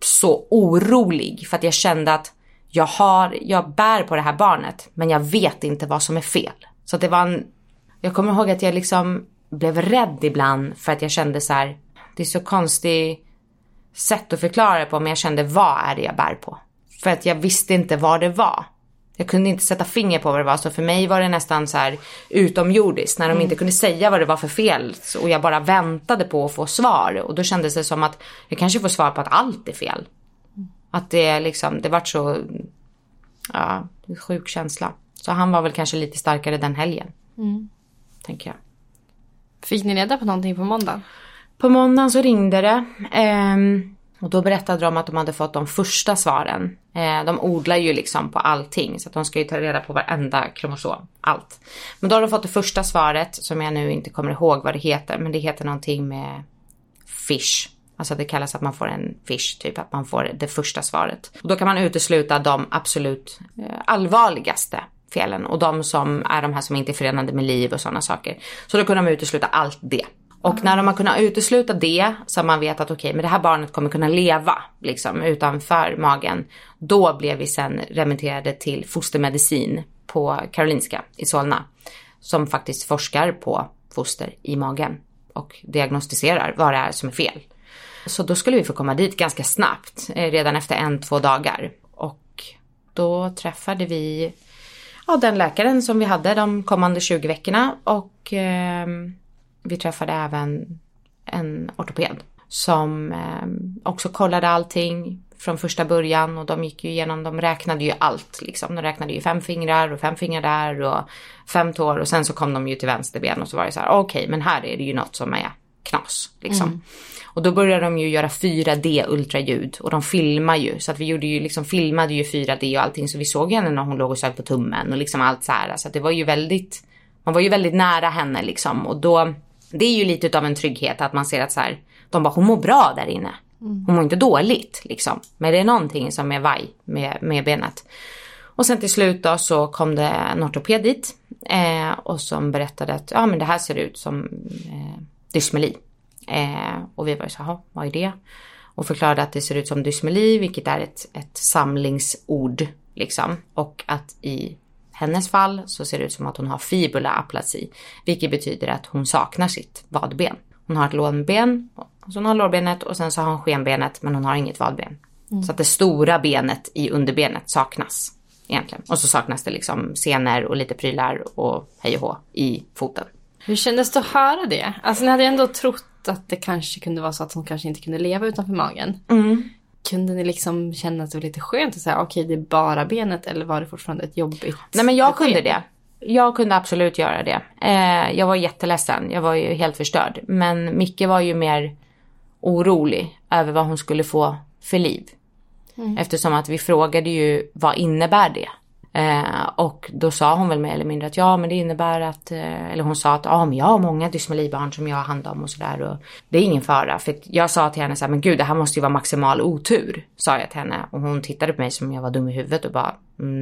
så orolig för att jag kände att jag har, jag bär på det här barnet men jag vet inte vad som är fel. Så det var en, jag kommer ihåg att jag liksom blev rädd ibland för att jag kände så här, det är så konstigt sätt att förklara det på men jag kände vad är det jag bär på? För att jag visste inte vad det var. Jag kunde inte sätta finger på vad det var så för mig var det nästan så här utomjordiskt när de inte kunde säga vad det var för fel och jag bara väntade på att få svar och då kändes det som att jag kanske får svar på att allt är fel. Att det liksom, det vart så, ja, sjuk känsla. Så han var väl kanske lite starkare den helgen. Tänker jag. Fick ni reda på någonting på måndag? På måndagen så ringde det. Ehm, och då berättade de att de hade fått de första svaren. Eh, de odlar ju liksom på allting så att de ska ju ta reda på varenda kromosom. Allt. Men då har de fått det första svaret som jag nu inte kommer ihåg vad det heter. Men det heter någonting med fish. Alltså det kallas att man får en fish, typ att man får det första svaret. Och då kan man utesluta de absolut eh, allvarligaste felen och de som är de här som inte är förenade med liv och sådana saker. Så då kunde de utesluta allt det. Och när de har kunnat utesluta det så har man vet att okej, men det här barnet kommer kunna leva liksom utanför magen. Då blev vi sen remitterade till fostermedicin på Karolinska i Solna. Som faktiskt forskar på foster i magen och diagnostiserar vad det är som är fel. Så då skulle vi få komma dit ganska snabbt, eh, redan efter en, två dagar. Och då träffade vi ja, den läkaren som vi hade de kommande 20 veckorna och eh, vi träffade även en ortoped som eh, också kollade allting från första början och de gick ju igenom, de räknade ju allt liksom. De räknade ju fem fingrar och fem fingrar där och fem tår och sen så kom de ju till vänster ben och så var det så här, okej men här är det ju något som är knas liksom. Och då började de ju göra 4D ultraljud och de filmar ju. Så att vi gjorde ju liksom filmade ju 4D och allting. Så vi såg henne när hon låg och sög på tummen och liksom allt så här. Så att det var ju väldigt man var ju väldigt nära henne liksom. Och då det är ju lite utav en trygghet att man ser att så här de bara hon mår bra där inne. Hon mår inte dåligt liksom. Men det är någonting som är vaj med, med benet. Och sen till slut då så kom det en ortoped dit eh, och som berättade att ja men det här ser ut som eh, dysmeli. Eh, och vi var ju så här, vad är det? Och förklarade att det ser ut som dysmeli, vilket är ett, ett samlingsord liksom. Och att i hennes fall så ser det ut som att hon har fibula aplasi, vilket betyder att hon saknar sitt vadben. Hon har ett lårben, så hon har lårbenet och sen så har hon skenbenet men hon har inget vadben. Så att det stora benet i underbenet saknas. egentligen. Och så saknas det liksom senor och lite prylar och hej och hå i foten. Hur kändes det att höra det? Alltså ni hade ändå trott att det kanske kunde vara så att hon kanske inte kunde leva utanför magen. Kunde ni liksom känna att det var lite skönt att säga okej det är bara benet eller var det fortfarande ett jobbigt Nej men jag kunde det. Jag kunde absolut göra det. Eh, jag var jätteledsen, jag var ju helt förstörd. Men Micke var ju mer orolig över vad hon skulle få för liv. Eftersom att vi frågade ju vad innebär det? Eh, och då sa hon väl mer eller mindre att ja men det innebär att, eh, eller hon sa att ja men jag har många dysmalibarn som jag har hand om och sådär och det är ingen fara. För jag sa till henne så här, men gud det här måste ju vara maximal otur, sa jag till henne. Och hon tittade på mig som om jag var dum i huvudet och bara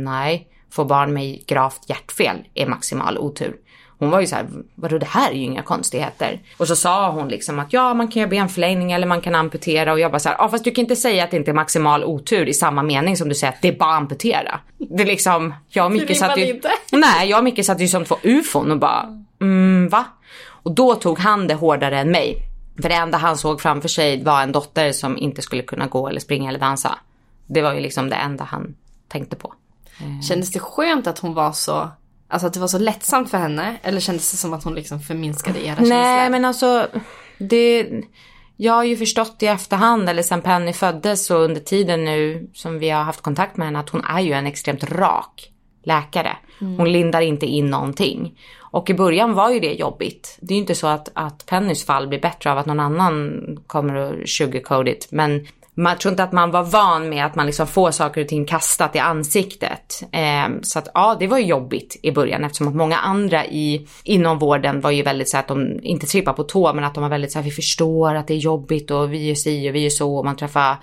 nej, få barn med gravt hjärtfel är maximal otur. Hon var ju så här, vadå det här är ju inga konstigheter. Och så sa hon liksom att ja man kan göra benförlängning eller man kan amputera och jag bara så här, ja fast du kan inte säga att det inte är maximal otur i samma mening som du säger att det är bara amputera. Det är liksom, jag och Micke satt ju, inte. [laughs] nej jag och Micke satt ju som två ufon och bara, mm va? Och då tog han det hårdare än mig. För det enda han såg framför sig var en dotter som inte skulle kunna gå eller springa eller dansa. Det var ju liksom det enda han tänkte på. Kändes det skönt att hon var så, alltså att det var så lättsamt för henne? Eller kändes det som att hon liksom förminskade era känslor? Nej men alltså, det, jag har ju förstått i efterhand eller sen Penny föddes och under tiden nu som vi har haft kontakt med henne att hon är ju en extremt rak läkare. Hon lindar inte in någonting. Och i början var ju det jobbigt. Det är ju inte så att, att Pennys fall blir bättre av att någon annan kommer och sugarcoat it. Men man tror inte att man var van med att man liksom får saker och ting kastat i ansiktet. Eh, så att ja, det var ju jobbigt i början eftersom att många andra i, inom vården var ju väldigt så att de inte trippar på tå men att de var väldigt så här, vi förstår att det är jobbigt och vi är si och vi är så och man träffar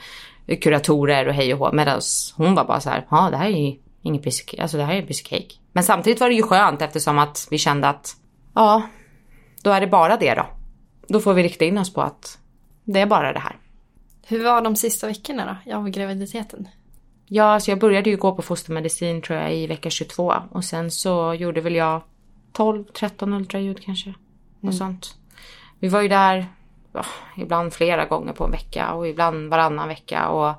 kuratorer och hej och hå. Medan hon var bara så här, ja det här är ju ingen piece alltså det här är en piece cake. Men samtidigt var det ju skönt eftersom att vi kände att ja, då är det bara det då. Då får vi rikta in oss på att det är bara det här. Hur var de sista veckorna då, av graviditeten? Ja, alltså jag började ju gå på fostermedicin tror jag i vecka 22 och sen så gjorde väl jag 12-13 ultraljud kanske. Och sånt. Vi var ju där ja, ibland flera gånger på en vecka och ibland varannan vecka och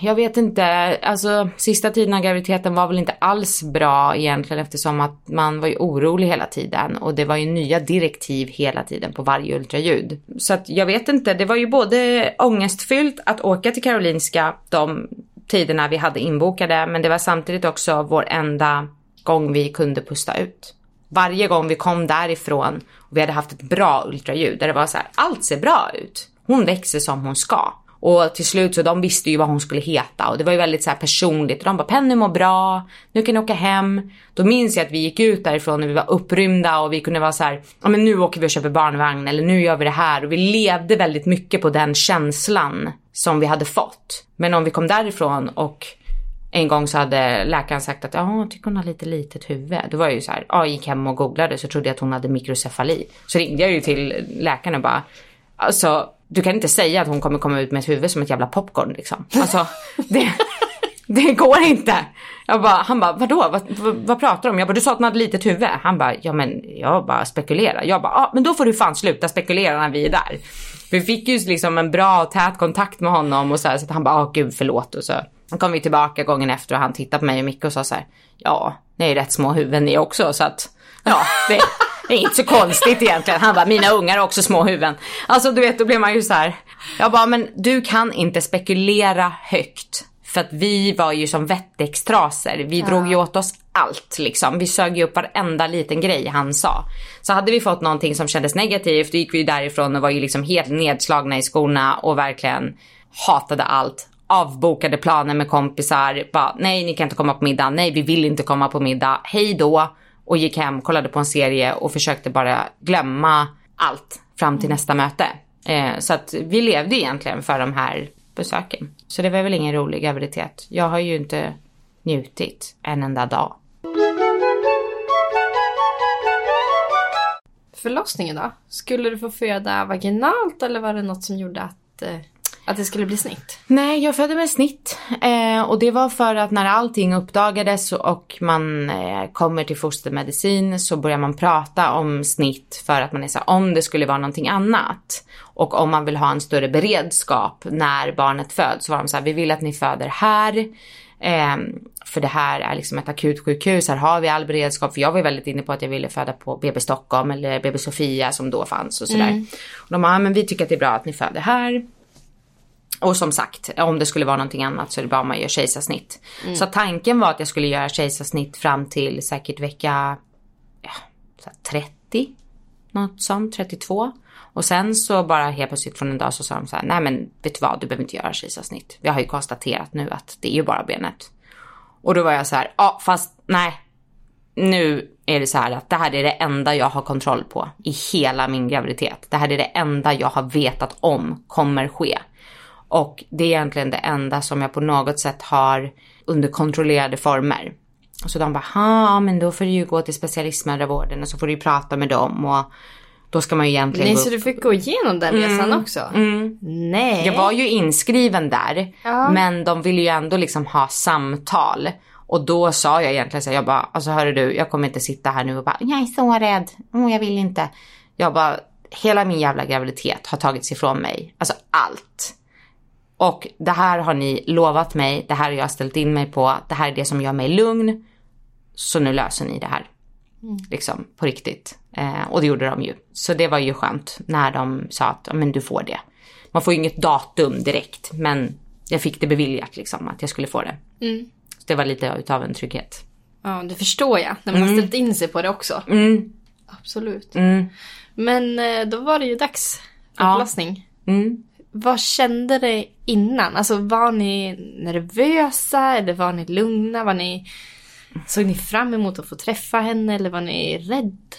jag vet inte, alltså sista tiden av graviditeten var väl inte alls bra egentligen eftersom att man var ju orolig hela tiden och det var ju nya direktiv hela tiden på varje ultraljud. Så att jag vet inte, det var ju både ångestfyllt att åka till Karolinska de tiderna vi hade inbokade men det var samtidigt också vår enda gång vi kunde pusta ut. Varje gång vi kom därifrån och vi hade haft ett bra ultraljud där det var så här, allt ser bra ut. Hon växer som hon ska. Och till slut så de visste ju vad hon skulle heta och det var ju väldigt så här personligt. Och de bara Penny mår bra, nu kan ni åka hem. Då minns jag att vi gick ut därifrån och vi var upprymda och vi kunde vara så här, ja men nu åker vi och köper barnvagn eller nu gör vi det här. Och vi levde väldigt mycket på den känslan som vi hade fått. Men om vi kom därifrån och en gång så hade läkaren sagt att ja, jag tycker hon har lite litet huvud. Då var jag ju så här, ja, jag gick hem och googlade så trodde jag att hon hade mikrocefali. Så ringde jag ju till läkaren och bara, alltså du kan inte säga att hon kommer komma ut med ett huvud som ett jävla popcorn liksom. Alltså, [laughs] det, det går inte. Jag bara, han bara, vadå, vad, vad, vad pratar du om? Jag bara, du sa att hon hade litet huvud. Han bara, ja men jag bara spekulerar. Jag bara, ja men då får du fan sluta spekulera när vi är där. Vi fick ju liksom en bra och tät kontakt med honom och så här, så att han bara, åh gud förlåt och så. Han kom vi tillbaka gången efter och han tittade på mig och Micke och sa så här, ja, ni är rätt små huvuden ni också så att, ja, det, det är inte så konstigt egentligen. Han bara, mina ungar har också små huvuden. Alltså du vet, då blir man ju så här. Jag bara, men du kan inte spekulera högt. För att vi var ju som vettextraser. Vi drog ju åt oss allt liksom. Vi sög ju upp varenda liten grej han sa. Så hade vi fått någonting som kändes negativt, då gick vi därifrån och var ju liksom helt nedslagna i skorna och verkligen hatade allt. Avbokade planer med kompisar. Bara, nej ni kan inte komma på middag. Nej vi vill inte komma på middag. Hej då och gick hem, kollade på en serie och försökte bara glömma allt fram till nästa möte. Eh, så att vi levde egentligen för de här besöken. Så det var väl ingen rolig graviditet. Jag har ju inte njutit en enda dag. Förlossningen då? Skulle du få föda vaginalt eller var det något som gjorde att, eh, att det skulle bli snitt? Nej, jag födde med snitt. Eh, och det var för att när allting uppdagades och man eh, kommer till fostermedicin så börjar man prata om snitt för att man är så här, om det skulle vara någonting annat. Och om man vill ha en större beredskap när barnet föds så var de så här, vi vill att ni föder här. Eh, för det här är liksom ett akutsjukhus, här har vi all beredskap. För jag var ju väldigt inne på att jag ville föda på BB Stockholm eller BB Sofia som då fanns och sådär. Mm. Och de bara, men vi tycker att det är bra att ni föder här. Och som sagt, om det skulle vara någonting annat så är det bra om man gör kejsarsnitt. Mm. Så tanken var att jag skulle göra kejsarsnitt fram till säkert vecka ja, så här 30. Något sånt, 32. Och sen så bara helt plötsligt från en dag så sa de så här, nej men vet du vad, du behöver inte göra kejsarsnitt. Vi har ju konstaterat nu att det är ju bara benet. Och då var jag så här, ja fast nej. Nu är det så här att det här är det enda jag har kontroll på i hela min graviditet. Det här är det enda jag har vetat om kommer ske. Och det är egentligen det enda som jag på något sätt har under kontrollerade former. Så de bara, ja men då får du ju gå till specialistmödravården och så får du ju prata med dem och då ska man ju egentligen Nej, gå så du fick gå igenom den resan också? Nej. jag var ju inskriven där, Ja. men de ville ju ändå liksom ha samtal. Och då sa jag egentligen så här, jag bara, alltså hörru du, jag kommer inte sitta här nu och bara, jag är så rädd, oh, jag vill inte. Jag bara, hela min jävla graviditet har tagits ifrån mig. Alltså allt. Och det här har ni lovat mig, det här har jag ställt in mig på, det här är det som gör mig lugn. Så nu löser ni det här. Liksom på riktigt. Eh, och det gjorde de ju. Så det var ju skönt när de sa att "Ja, men du får det. Man får ju inget datum direkt men jag fick det beviljat liksom att jag skulle få det. Så det var lite utav en trygghet. Ja, det förstår jag. När man har ställt in sig på det också. Mm. Absolut. Mm. Men eh, då var det ju dags för Ja. förlossning. Vad kände det innan? Alltså var ni nervösa eller var ni lugna? Var ni... Såg ni fram emot att få träffa henne eller var ni rädd?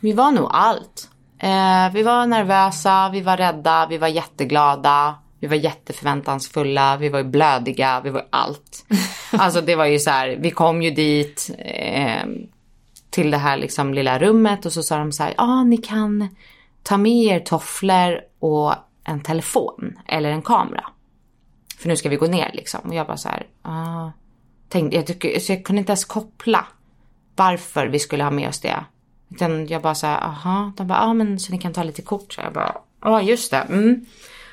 Vi var nog allt. Eh, vi var nervösa, vi var rädda, vi var jätteglada. Vi var jätteförväntansfulla, vi var blödiga, vi var allt. [laughs] Alltså det var ju så här, vi kom ju dit eh, till det här liksom lilla rummet och så sa de så här, ja ah, ni kan ta med er tofflor och en telefon eller en kamera. För nu ska vi gå ner liksom. Och jag bara så här, ah. Tänkte, jag, tycker, så jag kunde inte ens koppla varför vi skulle ha med oss det. Utan jag bara så här, aha. De bara, ja ah, men så ni kan ta lite kort. Så jag bara, ja ah, just det. Mm.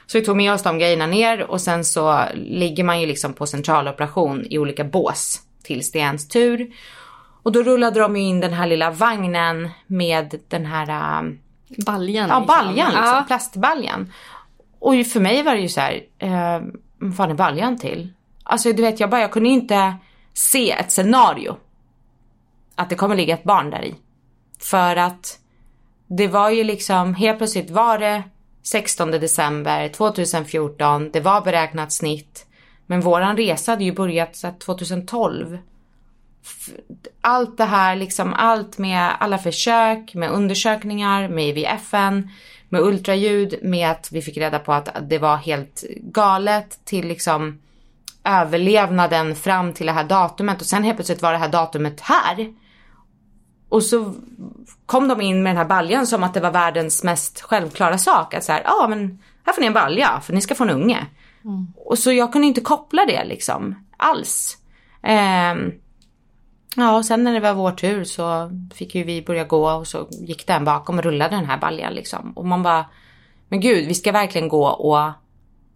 Så vi tog med oss de grejerna ner och sen så ligger man ju liksom på centraloperation i olika bås tills det är ens tur. Och då rullade de ju in den här lilla vagnen med den här äh, Baljan? Ja, liksom. baljan liksom. Ja. Plastbaljan. Och för mig var det ju så här, eh, vad fan är baljan till? Alltså du vet, jag bara, jag kunde ju inte se ett scenario. Att det kommer ligga ett barn där i. För att det var ju liksom, helt plötsligt var det 16 december 2014, det var beräknat snitt. Men våran resa hade ju börjat så 2012 allt det här, liksom allt med alla försök, med undersökningar, med IVFN, med ultraljud, med att vi fick reda på att det var helt galet till liksom överlevnaden fram till det här datumet och sen helt plötsligt var det här datumet här. Och så kom de in med den här baljan som att det var världens mest självklara sak. Att så här, ja men här får ni en balja för ni ska få en unge. Och så jag kunde inte koppla det liksom alls. Ehm, Ja, och sen när det var vår tur så fick ju vi börja gå och så gick den bakom och rullade den här baljan liksom. Och man bara, men gud, vi ska verkligen gå och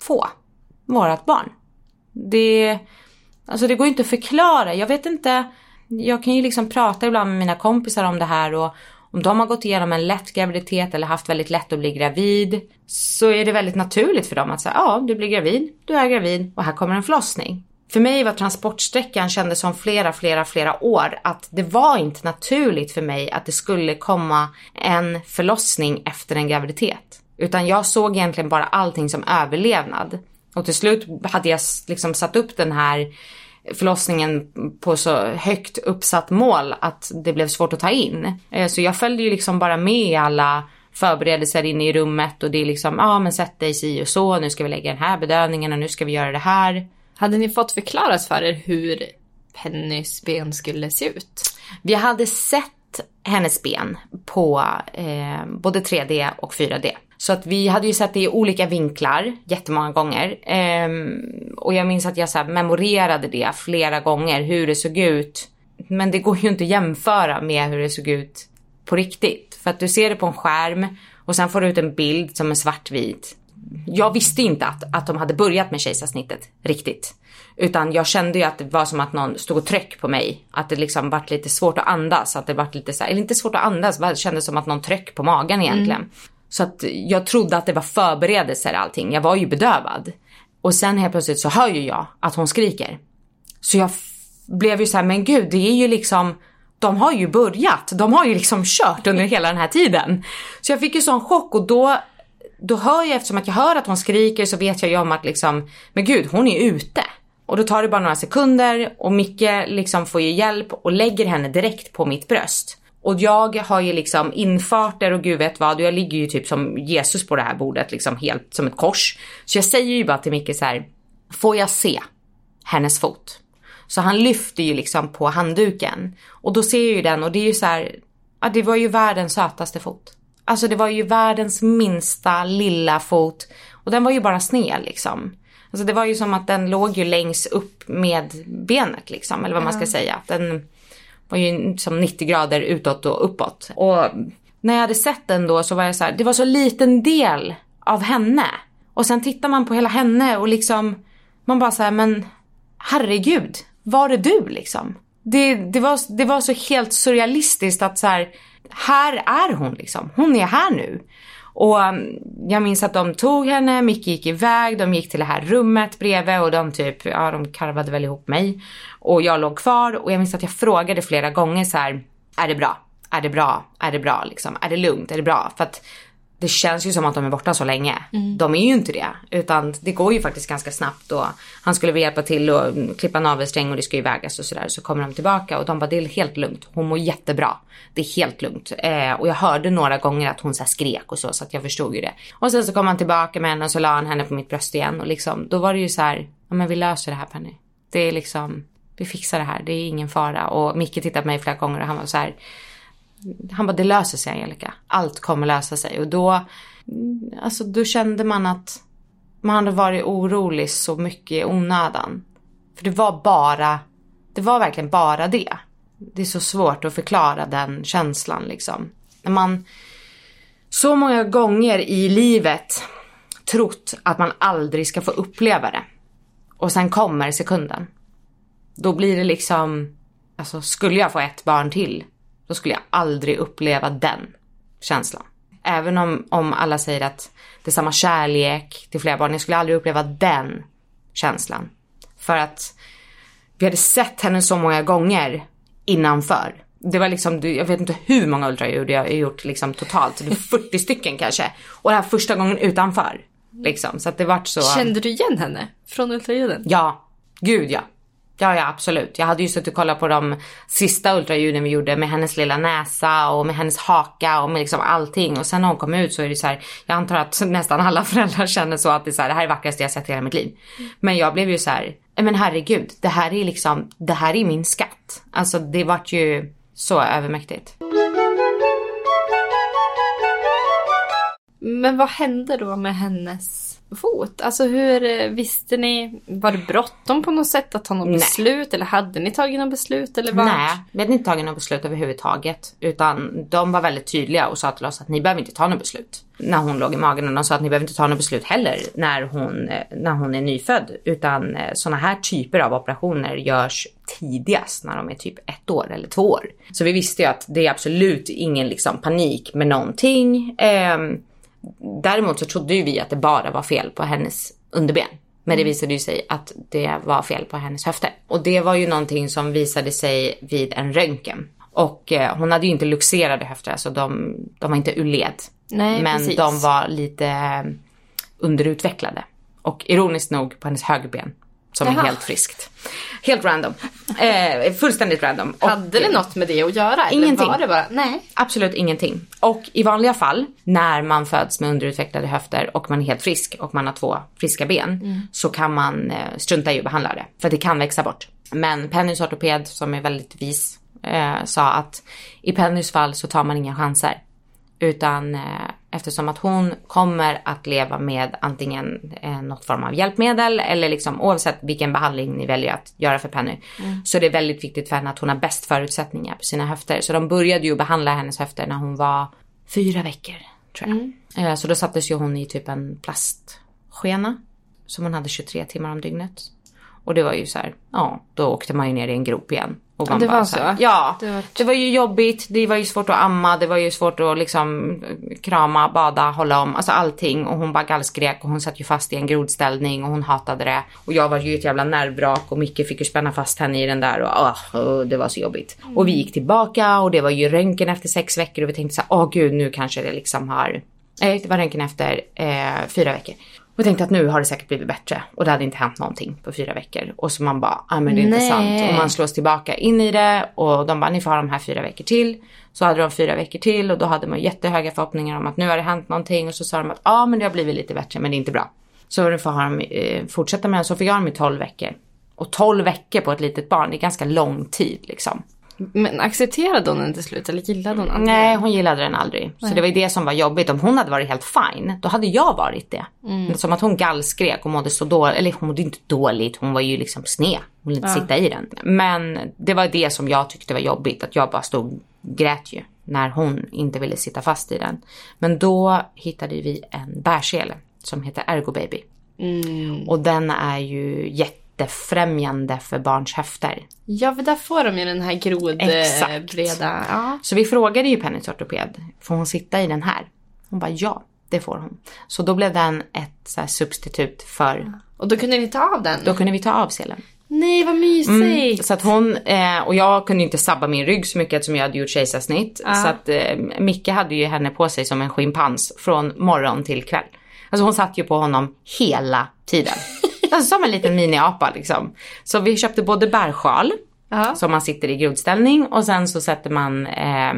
få vårat barn. Det, alltså det går ju inte att förklara. Jag vet inte, jag kan ju liksom prata ibland med mina kompisar om det här och om de har gått igenom en lätt graviditet eller haft väldigt lätt att bli gravid så är det väldigt naturligt för dem att säga ja, du blir gravid, du är gravid och här kommer en förlossning. För mig var transportsträckan kändes som flera, flera, flera år att det var inte naturligt för mig att det skulle komma en förlossning efter en graviditet. Utan jag såg egentligen bara allting som överlevnad. Och till slut hade jag liksom satt upp den här förlossningen på så högt uppsatt mål att det blev svårt att ta in. Eh, så jag följde ju liksom bara med i alla förberedelser inne i rummet och det är liksom, ja men sätt dig si och så, nu ska vi lägga den här bedövningen och nu ska vi göra det här. Hade ni fått förklarat för er hur Pennys ben skulle se ut? Vi hade sett hennes ben på eh, både 3D och 4D. Så att vi hade ju sett det i olika vinklar jättemånga gånger. Ehm, och jag minns att jag så här memorerade det flera gånger, hur det såg ut. Men det går ju inte att jämföra med hur det såg ut på riktigt. För att du ser det på en skärm och sen får du ut en bild som är svartvit jag visste inte att, att de hade börjat med kejsarsnittet riktigt. Utan jag kände ju att det var som att någon stod och tryck på mig. Att det liksom vart lite svårt att andas. Att det vart lite så här, eller inte svårt att andas, det kändes som att någon tryck på magen egentligen. Mm. Så att jag trodde att det var förberedelser allting. Jag var ju bedövad. Och sen helt plötsligt så hör ju jag att hon skriker. Så jag blev ju så här, men gud det är ju liksom de har ju börjat. De har ju liksom kört under hela den här tiden. Så jag fick ju sån chock och då, då hör jag, eftersom att jag hör att hon skriker så vet jag ju om att liksom, men gud hon är ute. Och då tar det bara några sekunder och Micke liksom får ju hjälp och lägger henne direkt på mitt bröst. Och jag har ju liksom infarter och gud vet vad och jag ligger ju typ som Jesus på det här bordet liksom helt som ett kors. Så jag säger ju bara till Micke så här, får jag se hennes fot? Så han lyfter ju liksom på handduken. Och då ser jag ju den och det är ju så här, ja det var ju världens sötaste fot. Alltså det var ju världens minsta lilla fot. Och den var ju bara sned liksom. Alltså det var ju som att den låg ju längst upp med benet liksom, eller vad man ska säga. Den var ju som 90 grader utåt och uppåt. Och när jag hade sett den då så var jag så här, det var så liten del av henne. Och sen tittar man på hela henne och liksom, man bara så här, men herregud, var är du liksom? Det, det, var, det var så helt surrealistiskt att så här, här är hon liksom. Hon är här nu. Och um, jag minns att de tog henne, Micke gick iväg, de gick till det här rummet bredvid och de typ, ja de karvade väl ihop mig. Och jag låg kvar och jag minns att jag frågade flera gånger så här, är det bra? Är det bra? Är det bra liksom? Är det lugnt? Är det bra? För att det känns ju som att de är borta så länge. Mm. De är ju inte det. Utan det går ju faktiskt ganska snabbt och han skulle väl hjälpa till och klippa navelsträng och det ska ju vägas och sådär. Så kommer de tillbaka och de bara det är helt lugnt. Hon mår jättebra. Det är helt lugnt. Eh, och jag hörde några gånger att hon så skrek och så så att jag förstod ju det. Och sen så kom han tillbaka med henne och så la han henne på mitt bröst igen och liksom då var det ju så här, ja men vi löser det här Penny. Det är liksom, vi fixar det här. Det är ingen fara. Och Micke tittade på mig flera gånger och han var så här han bara, det löser sig Angelica. Allt kommer lösa sig. Och då, mm, alltså då kände man att man hade varit orolig så mycket i onödan. För det var bara, det var verkligen bara det. Det är så svårt att förklara den känslan liksom. När man så många gånger i livet trott att man aldrig ska få uppleva det. Och sen kommer sekunden. Då blir det liksom, alltså skulle jag få ett barn till då skulle jag aldrig uppleva den känslan. Även om, om alla säger att det är samma kärlek till flera barn, jag skulle aldrig uppleva den känslan. För att vi hade sett henne så många gånger innanför. Det var liksom, jag vet inte hur många ultraljud jag har gjort liksom totalt, [laughs] 40 stycken kanske. Och det här första gången utanför. Liksom, så att det vart så. Kände du igen henne från ultraljuden? Ja, gud ja. Ja, ja absolut. Jag hade ju suttit och kollat på de sista ultraljuden vi gjorde med hennes lilla näsa och med hennes haka och med liksom allting. Och sen när hon kom ut så är det så här, jag antar att nästan alla [laughs] föräldrar känner så att det är så här, det här är det vackraste jag sett i hela mitt liv. Men jag blev ju så här, men herregud, det här är liksom, det här är min skatt. Alltså det vart ju så övermäktigt. Men vad hände då med hennes fot? Alltså hur eh, visste ni? Var det bråttom på något sätt att ta något Nej. beslut? Eller hade ni tagit något beslut? Eller vart? Nej, vi hade inte tagit något beslut överhuvudtaget. Utan de var väldigt tydliga och sa till oss att ni behöver inte ta något beslut. När hon låg i magen och de sa att ni behöver inte ta något beslut heller när hon, eh, när hon är nyfödd. Utan eh, sådana här typer av operationer görs tidigast när de är typ ett år eller två år. Så vi visste ju att det är absolut ingen liksom panik med någonting. Eh, Däremot så trodde ju vi att det bara var fel på hennes underben. Men det mm. visade ju sig att det var fel på hennes höfter. Och det var ju någonting som visade sig vid en röntgen. Och eh, hon hade ju inte luxerade höfter, alltså de, de var inte ur led. Nej, men precis. de var lite underutvecklade. Och ironiskt nog på hennes högerben som Jaha. är helt friskt. Helt random. Eh, fullständigt random. Hade det något med det att göra? Ingenting. var det bara, nej. Absolut ingenting. Och i vanliga fall när man föds med underutvecklade höfter och man är helt frisk och man har två friska ben mm. så kan man eh, strunta i att behandla det. För det kan växa bort. Men Pennys ortoped som är väldigt vis eh, sa att i Pennys fall så tar man inga chanser. Utan eh, eftersom att hon kommer att leva med antingen eh, något form av hjälpmedel eller liksom oavsett vilken behandling ni väljer att göra för Penny. Mm. Så det är väldigt viktigt för henne att hon har bäst förutsättningar på sina höfter. Så de började ju behandla hennes höfter när hon var fyra veckor tror jag. Eh, Så då sattes ju hon i typ en plastskena. Som hon hade 23 timmar om dygnet. Och det var ju så här, ja, då åkte man ju ner i en grop igen. Och man det var så? Ja, Det det var- var... ju jobbigt, det var ju svårt att amma, det var ju svårt att liksom krama, bada, hålla om, alltså allting. Och hon bara gallskrek och hon satt ju fast i en grodställning och hon hatade det. Och jag var ju ett jävla nervvrak och Micke fick ju spänna fast henne i den där och och det var så jobbigt. Och vi gick tillbaka och det var ju röntgen efter sex veckor och vi tänkte så här, åh gud nu kanske det liksom har Nej, det var röntgen efter eh, fyra veckor. Och tänkte att nu har det säkert blivit bättre. Och det hade inte hänt någonting på fyra veckor. Och så man bara, ja men det är inte Nej. sant. Och man slås tillbaka in i det. Och de bara, ni får ha de här fyra veckor till. Så hade de fyra veckor till och då hade man jättehöga förhoppningar om att nu har det hänt någonting. Och så sa de att, ja men det har blivit lite bättre men det är inte bra. Så då får de eh, fortsätta med det. Så fick jag dem i 12 veckor. Och 12 veckor på ett litet barn, det är ganska lång tid liksom. Men accepterade hon den till slut eller gillade hon aldrig Nej, hon gillade den aldrig. Så det var ju det som var jobbigt. Om hon hade varit helt fine, då hade jag varit det. Men Som att hon gallskrek och mådde så dåligt. Eller hon mådde inte dåligt, hon var ju liksom sned. Hon ville inte sitta i den. Men det var det som jag tyckte var jobbigt. Att jag bara stod grät ju. När hon inte ville sitta fast i den. Men då hittade vi en bärsele som heter Ergo Baby. Och den är ju jättefrämjande för barns höfter. Ja, för där får de ju den här grod... Exakt. eh, breda... Ja. Så vi frågade ju Pennys ortoped, får hon sitta i den här? Hon bara ja, det får hon. Så då blev den ett substitut för, Och då kunde ni ta av den? då kunde vi ta av selen. Nej, vad mysigt! Mm, så att hon, eh, och jag kunde inte sabba min rygg så mycket eftersom jag hade gjort kejsarsnitt. Så att eh, Micke hade ju henne på sig som en schimpans från morgon till kväll. Alltså hon satt ju på honom hela tiden. [laughs] Alltså som en liten miniapa liksom. Så vi köpte både bärsjal, Ja. som man sitter i grodställning och sen så sätter man eh,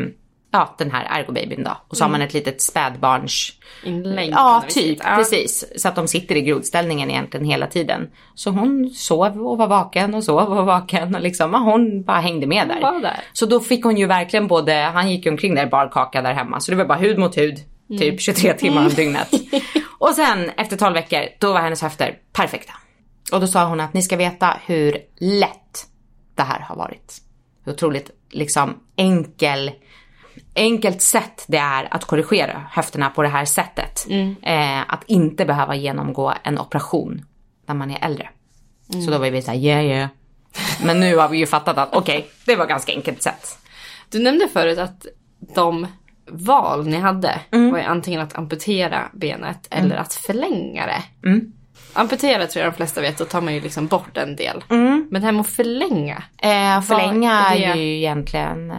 ja, den här ergobabyn då. Och så har man ett litet spädbarns... Inlägg på Ja, typ. Ja. Precis. Så att de sitter i grodställningen egentligen hela tiden. Så hon sov och var vaken och sov och var vaken och liksom, ja, hon bara hängde med där. där. Så då fick hon ju verkligen både, han gick omkring där barkaka där hemma. Så det var bara hud mot hud. Mm. Typ 23 timmar om dygnet. [laughs] och sen efter 12 veckor, då var hennes höfter perfekta. Och då sa hon att ni ska veta hur lätt det här har varit. Hur otroligt liksom enkel, enkelt sätt det är att korrigera höfterna på det här sättet. Eh, att inte behöva genomgå en operation när man är äldre. Så då var vi såhär, yeah yeah. Men nu har vi ju fattat att okej, det var ganska enkelt sätt. Du nämnde förut att de val ni hade Mm. var ju antingen att amputera benet eller att förlänga det. Mm. Amputera tror jag de flesta vet, då tar man ju liksom bort en del. Men det här med att förlänga. Eh, förlänga Vad är det? ju egentligen eh,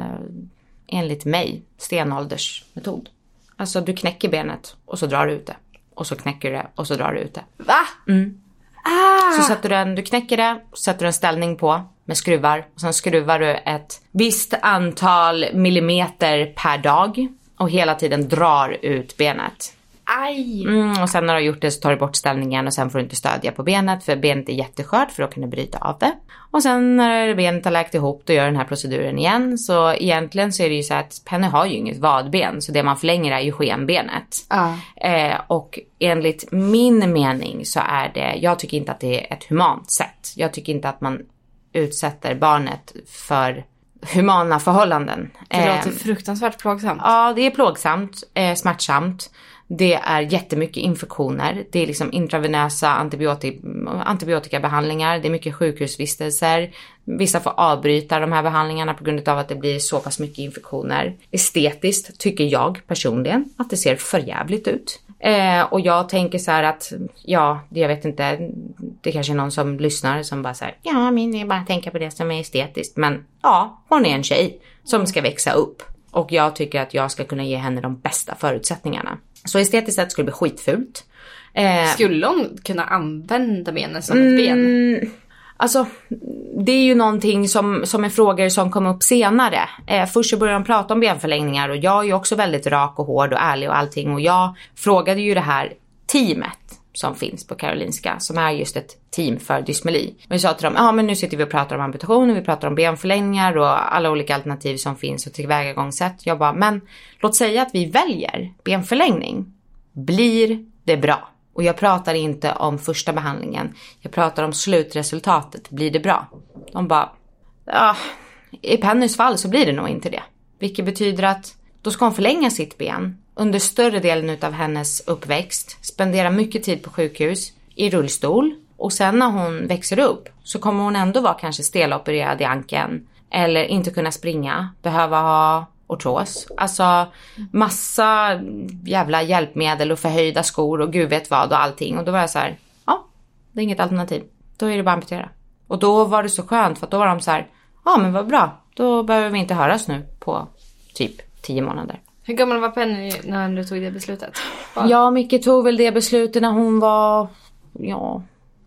enligt mig stenåldersmetod. Alltså du knäcker benet och så drar du ut det. Och så knäcker du det och så drar du ut det. Va? Så sätter du en, du knäcker det, sätter du en ställning på med skruvar. Och sen skruvar du ett visst antal millimeter per dag. Och hela tiden drar ut benet. Aj! Mm, och sen när du har gjort det så tar du bort ställningen och sen får du inte stödja på benet för benet är jätteskört för då kan du bryta av det. Och sen när benet har läkt ihop då gör du den här proceduren igen. Så egentligen så är det ju så att Penny har ju inget vadben så det man förlänger är ju skenbenet. Ja. Eh, och enligt min mening så är det, jag tycker inte att det är ett humant sätt. Jag tycker inte att man utsätter barnet för humana förhållanden. Det Eh, låter fruktansvärt plågsamt. Ja, det är plågsamt, eh, smärtsamt. Det är jättemycket infektioner. Det är liksom intravenösa antibiotik antibiotikabehandlingar. Det är mycket sjukhusvistelser. Vissa får avbryta de här behandlingarna på grund av att det blir så pass mycket infektioner. Estetiskt tycker jag personligen att det ser förjävligt ut. Eh, och jag tänker så här att, ja, jag vet inte, det kanske är någon som lyssnar som bara säger ja, min är bara att tänka på det som är estetiskt. Men ja, hon är en tjej som ska växa upp. Och jag tycker att jag ska kunna ge henne de bästa förutsättningarna. Så estetiskt sett skulle det bli skitfult. Eh, Skulle hon kunna använda benen som ett ben? Alltså, det är ju någonting som, som är frågor som kom upp senare. Eh, först så började de prata om benförlängningar och jag är ju också väldigt rak och hård och ärlig och allting. Och jag frågade ju det här teamet som finns på Karolinska, som är just ett team för dysmeli. Och jag sa till dem, ja men nu sitter vi och pratar om amputation och vi pratar om benförlängningar och alla olika alternativ som finns och tillvägagångssätt. Jag bara, men låt säga att vi väljer benförlängning. Blir det bra? Och jag pratar inte om första behandlingen. Jag pratar om slutresultatet. Blir det bra? De bara, ja, i Pennys fall så blir det nog inte det. Vilket betyder att då ska hon förlänga sitt ben. under större delen av hennes uppväxt, spendera mycket tid på sjukhus, i rullstol. Och sen när hon växer upp så kommer hon ändå vara kanske stelopererad i ankeln. Eller inte kunna springa, behöva ha ortros. Alltså massa jävla hjälpmedel och förhöjda skor och gud vet vad och allting. Och då var jag så här, ja, det är inget alternativ. Då är det bara att amputera. Och då var det så skönt för att då var de så här, ja men vad bra, då behöver vi inte höras nu på typ tio månader. Hur gammal var Penny när du tog det beslutet? Var- Ja, Micke tog väl det beslutet när hon var, ja,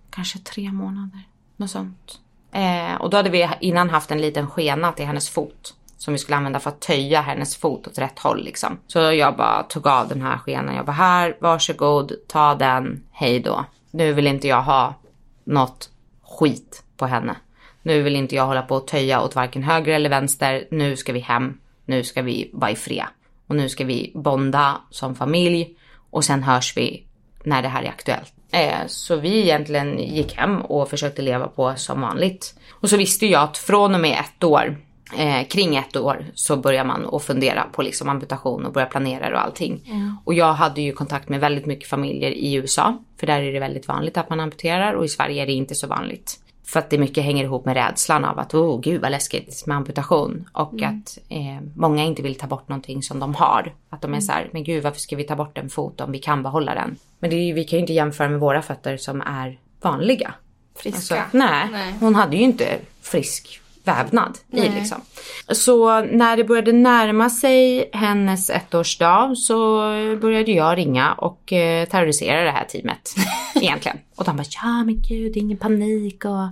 kanske tre månader. Något sånt. Eh, och då hade vi innan haft en liten skena till hennes fot. Som vi skulle använda för att töja hennes fot åt rätt håll liksom. Så jag bara tog av den här skenan. Jag bara här, varsågod, ta den, hej då. Nu vill inte jag ha något skit på henne. Nu vill inte jag hålla på och töja åt varken höger eller vänster. Nu ska vi hem. Nu ska vi vara fred. Och nu ska vi bonda som familj. Och sen hörs vi när det här är aktuellt. Eh, så vi egentligen gick hem och försökte leva på som vanligt. Och så visste jag att från och med ett år, eh, kring ett år, så börjar man att fundera på liksom amputation och börja planera och allting. Och jag hade ju kontakt med väldigt mycket familjer i USA. För där är det väldigt vanligt att man amputerar och i Sverige är det inte så vanligt. För att det mycket hänger ihop med rädslan av att, oh gud vad läskigt med amputation. Och att eh, många inte vill ta bort någonting som de har. Att de är så här, men gud varför ska vi ta bort en fot om vi kan behålla den? Men är, vi kan ju inte jämföra med våra fötter som är vanliga. Friska? Alltså, nej, Nej. hon hade ju inte frisk vävnad i liksom. Så när det började närma sig hennes ettårsdag så började jag ringa och eh, terrorisera det här teamet [laughs] egentligen. Och de bara, ja men gud, ingen panik och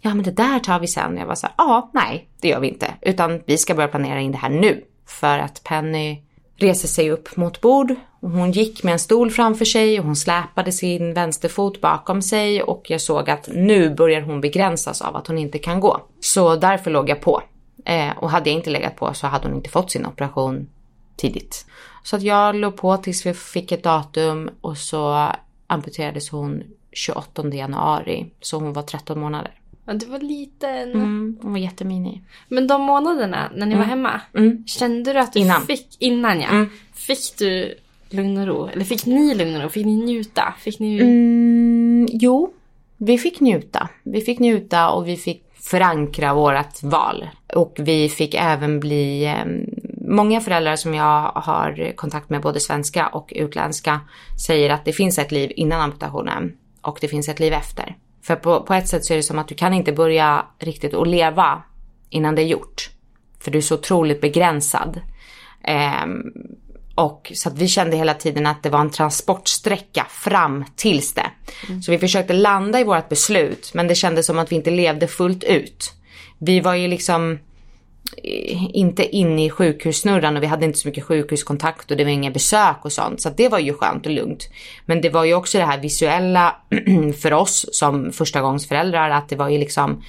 ja men det där tar vi sen. Jag var så här, ja, nej, det gör vi inte. Utan vi ska börja planera in det här nu. För att Penny reser sig upp mot bord hon gick med en stol framför sig och hon släpade sin vänsterfot bakom sig och jag såg att nu börjar hon begränsas av att hon inte kan gå. Så därför låg jag på. Eh, och hade jag inte legat på så hade hon inte fått sin operation tidigt. Så att jag låg på tills vi fick ett datum och så amputerades hon 28 januari. Så hon var 13 månader. Ja, du var liten. Mm, hon var jätteminig. Men de månaderna när ni var hemma, kände du att du Innan. fick, innan ja, fick du lugn och ro? Eller fick ni lugn och ro? Fick ni njuta? Fick ni... Mm, jo, vi fick njuta. Vi fick njuta och vi fick förankra vårat val. Och vi fick även bli... Ehm, många föräldrar som jag har kontakt med, både svenska och utländska, säger att det finns ett liv innan amputationen och det finns ett liv efter. För på, på ett sätt så är det som att du kan inte börja riktigt att leva innan det är gjort. För du är så otroligt begränsad. Eh, och så att vi kände hela tiden att det var en transportsträcka fram tills det. Så vi försökte landa i vårt beslut men det kändes som att vi inte levde fullt ut. Vi var ju liksom eh, inte inne i sjukhussnurran och vi hade inte så mycket sjukhuskontakt och det var inga besök och sånt. Så att det var ju skönt och lugnt. Men det var ju också det här visuella [clears throat] för oss som förstagångsföräldrar att det var ju liksom,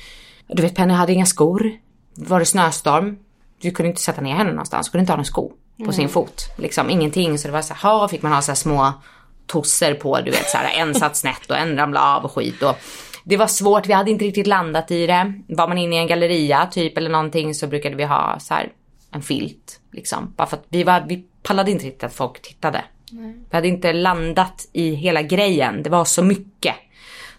du vet Penny hade inga skor. Var det snöstorm, du kunde inte sätta ner henne någonstans, Du kunde inte ha någon sko på sin fot. Liksom ingenting. Så det var så här, ha, fick man ha så här små tosser på, du vet så här, en satt [laughs] snett och en ramlade av och skit. Och det var svårt, vi hade inte riktigt landat i det. Var man inne i en galleria typ eller någonting så brukade vi ha så här en filt liksom. Bara för att vi, var, vi pallade inte riktigt att folk tittade. Vi hade inte landat i hela grejen, det var så mycket.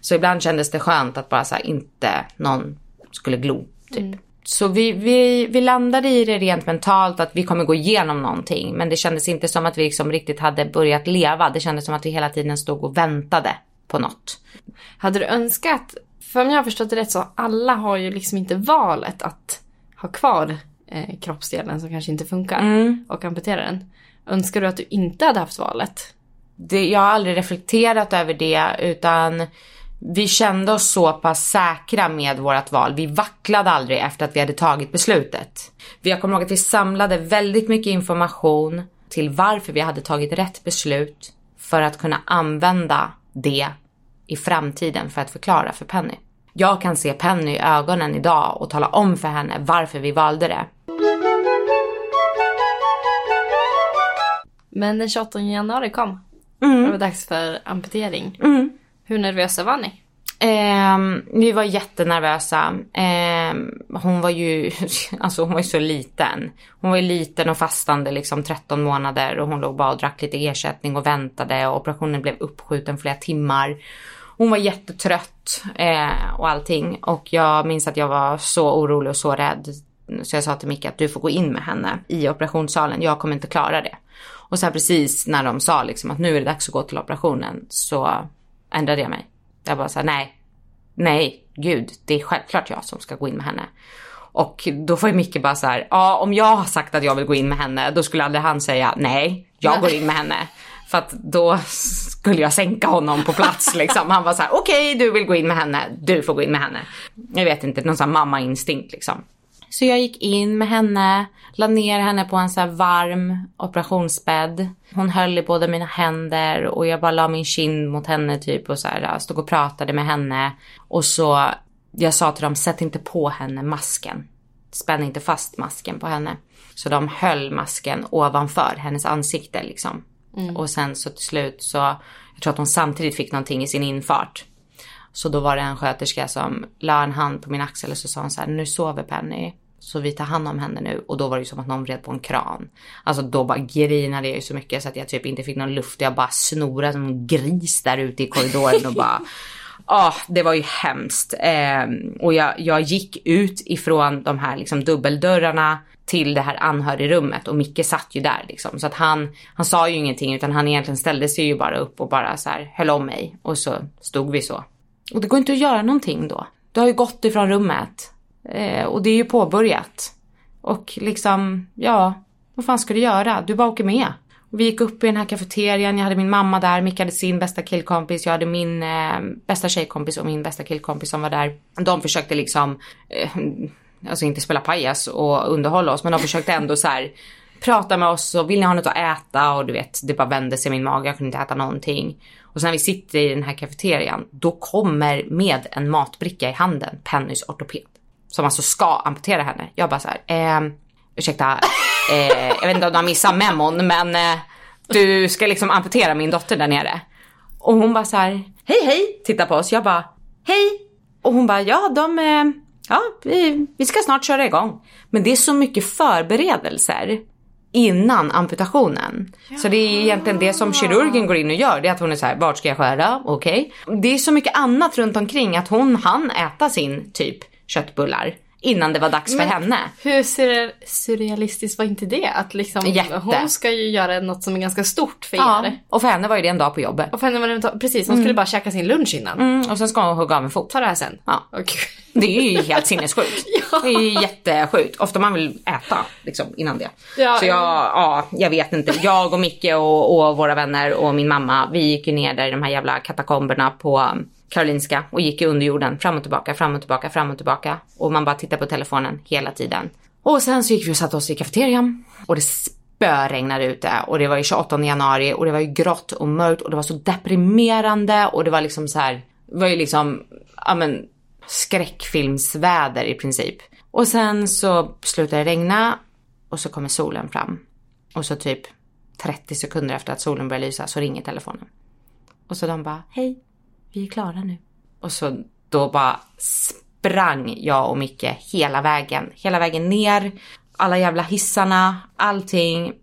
Så ibland kändes det skönt att bara så här, inte någon skulle glo typ. Så vi, vi, vi landade i det rent mentalt att vi kommer gå igenom någonting. Men det kändes inte som att vi liksom riktigt hade börjat leva. Det kändes som att vi hela tiden stod och väntade på något. Hade du önskat, för om jag har förstått det rätt så alla har ju liksom inte valet att ha kvar eh, kroppsdelen som kanske inte funkar och amputera den. Önskar du att du inte hade haft valet? Det, jag har aldrig reflekterat över det utan vi kände oss så pass säkra med vårt val. Vi vacklade aldrig efter att vi hade tagit beslutet. Jag kommer ihåg att vi samlade väldigt mycket information till varför vi hade tagit rätt beslut för att kunna använda det i framtiden för att förklara för Penny. Jag kan se Penny i ögonen idag och tala om för henne varför vi valde det. Men den 28 januari kom. Det var dags för amputering. Hur nervösa var ni? Eh, vi var jättenervösa. Eh, hon var ju, [laughs] alltså hon var ju så liten. Hon var ju liten och fastande liksom 13 månader och hon låg bara och drack lite ersättning och väntade och operationen blev uppskjuten flera timmar. Hon var jättetrött eh, och allting och jag minns att jag var så orolig och så rädd. Så jag sa till Micke att du får gå in med henne i operationssalen, jag kommer inte klara det. Och sen precis när de sa liksom att nu är det dags att gå till operationen så ändrade jag mig. Jag bara sa nej, nej, gud, det är självklart jag som ska gå in med henne. Och då får ju Micke bara så här, ja om jag har sagt att jag vill gå in med henne, då skulle aldrig han säga nej, jag går in med henne. För att då skulle jag sänka honom på plats [laughs] liksom. Han var så här, okej okay, du vill gå in med henne, du får gå in med henne. Jag vet inte, någon sån här mamma-instinkt liksom. Så jag gick in med henne, la ner henne på en så varm operationsbädd. Hon höll i båda mina händer och jag bara la min kind mot henne typ och så här, stod och pratade med henne. Och så, jag sa till dem, sätt inte på henne masken. Spänn inte fast masken på henne. Så de höll masken ovanför hennes ansikte liksom. Mm. Och sen så till slut så, jag tror att hon samtidigt fick någonting i sin infart. Så då var det en sköterska som la en hand på min axel och så sa hon så här, nu sover Penny. Så vi tar hand om henne nu. Och då var det ju som att någon vred på en kran. Alltså då bara grinade jag ju så mycket så att jag typ inte fick någon luft. Jag bara snorade som en gris där ute i korridoren och bara Ja, [laughs] oh, ah, det var ju hemskt. Eh, och jag, jag gick ut ifrån de här liksom dubbeldörrarna till det här anhörigrummet och Micke satt ju där liksom. Så att han, han sa ju ingenting utan han egentligen ställde sig ju bara upp och bara så här höll om mig. Och så stod vi så. Och det går inte att göra någonting då. Du har ju gått ifrån rummet. Eh, och det är ju påbörjat. Och liksom, ja, vad fan ska du göra? Du bara åker med. Och vi gick upp i den här kafeterian, jag hade min mamma där, Micke hade sin bästa killkompis, jag hade min eh, bästa tjejkompis och min bästa killkompis som var där. De försökte liksom, eh, alltså inte spela pajas och underhålla oss, men de försökte ändå så här prata med oss och vill ni ha något att äta och du vet, det bara vände sig i min mage, jag kunde inte äta någonting. Och sen när vi sitter i den här kafeterian, då kommer med en matbricka i handen Pennys ortoped. Som alltså ska amputera henne. Jag bara så här, eh, ursäkta, eh, jag vet inte om du har missat memon men eh, du ska liksom amputera min dotter där nere. Och hon bara så här, hej hej, tittar på oss. Jag bara, hej. Och hon bara, ja de, eh, ja vi, vi ska snart köra igång. Men det är så mycket förberedelser innan amputationen. Ja. Så det är egentligen det som kirurgen går in och gör. Det är att hon är så här, vart ska jag skära? Okej. Okay. Det är så mycket annat runt omkring att hon hann äta sin typ köttbullar innan det var dags Men för henne. Hur surrealistiskt var inte det? Att liksom, Jätte. hon ska ju göra något som är ganska stort för ja, er. och för henne var ju det en dag på jobbet. Och för henne var det en dag, precis, hon mm. skulle bara käka sin lunch innan. Mm, och sen ska hon hugga av en fot. Ta det här sen. Ja. Okay. Det är ju helt sinnessjukt. [laughs] ja. Det är ju jättesjukt. Ofta man vill äta liksom innan det. Ja, så jag, ja, jag vet inte. Jag och Micke och, och våra vänner och min mamma, vi gick ju ner där i de här jävla katakomberna på Karolinska och gick i underjorden fram och tillbaka, fram och tillbaka, fram och tillbaka. Och man bara tittade på telefonen hela tiden. Och sen så gick vi och satte oss i kafeterian och det spöregnade ute och det var ju 28 januari och det var ju grått och mörkt och det var så deprimerande och det var liksom så här, det var ju liksom, ja men skräckfilmsväder i princip. Och sen så slutar det regna och så kommer solen fram. Och så typ 30 sekunder efter att solen börjar lysa så ringer telefonen. Och så de bara, hej, vi är klara nu. Och så då bara sprang jag och Micke hela vägen. Hela vägen ner, alla jävla hissarna, allting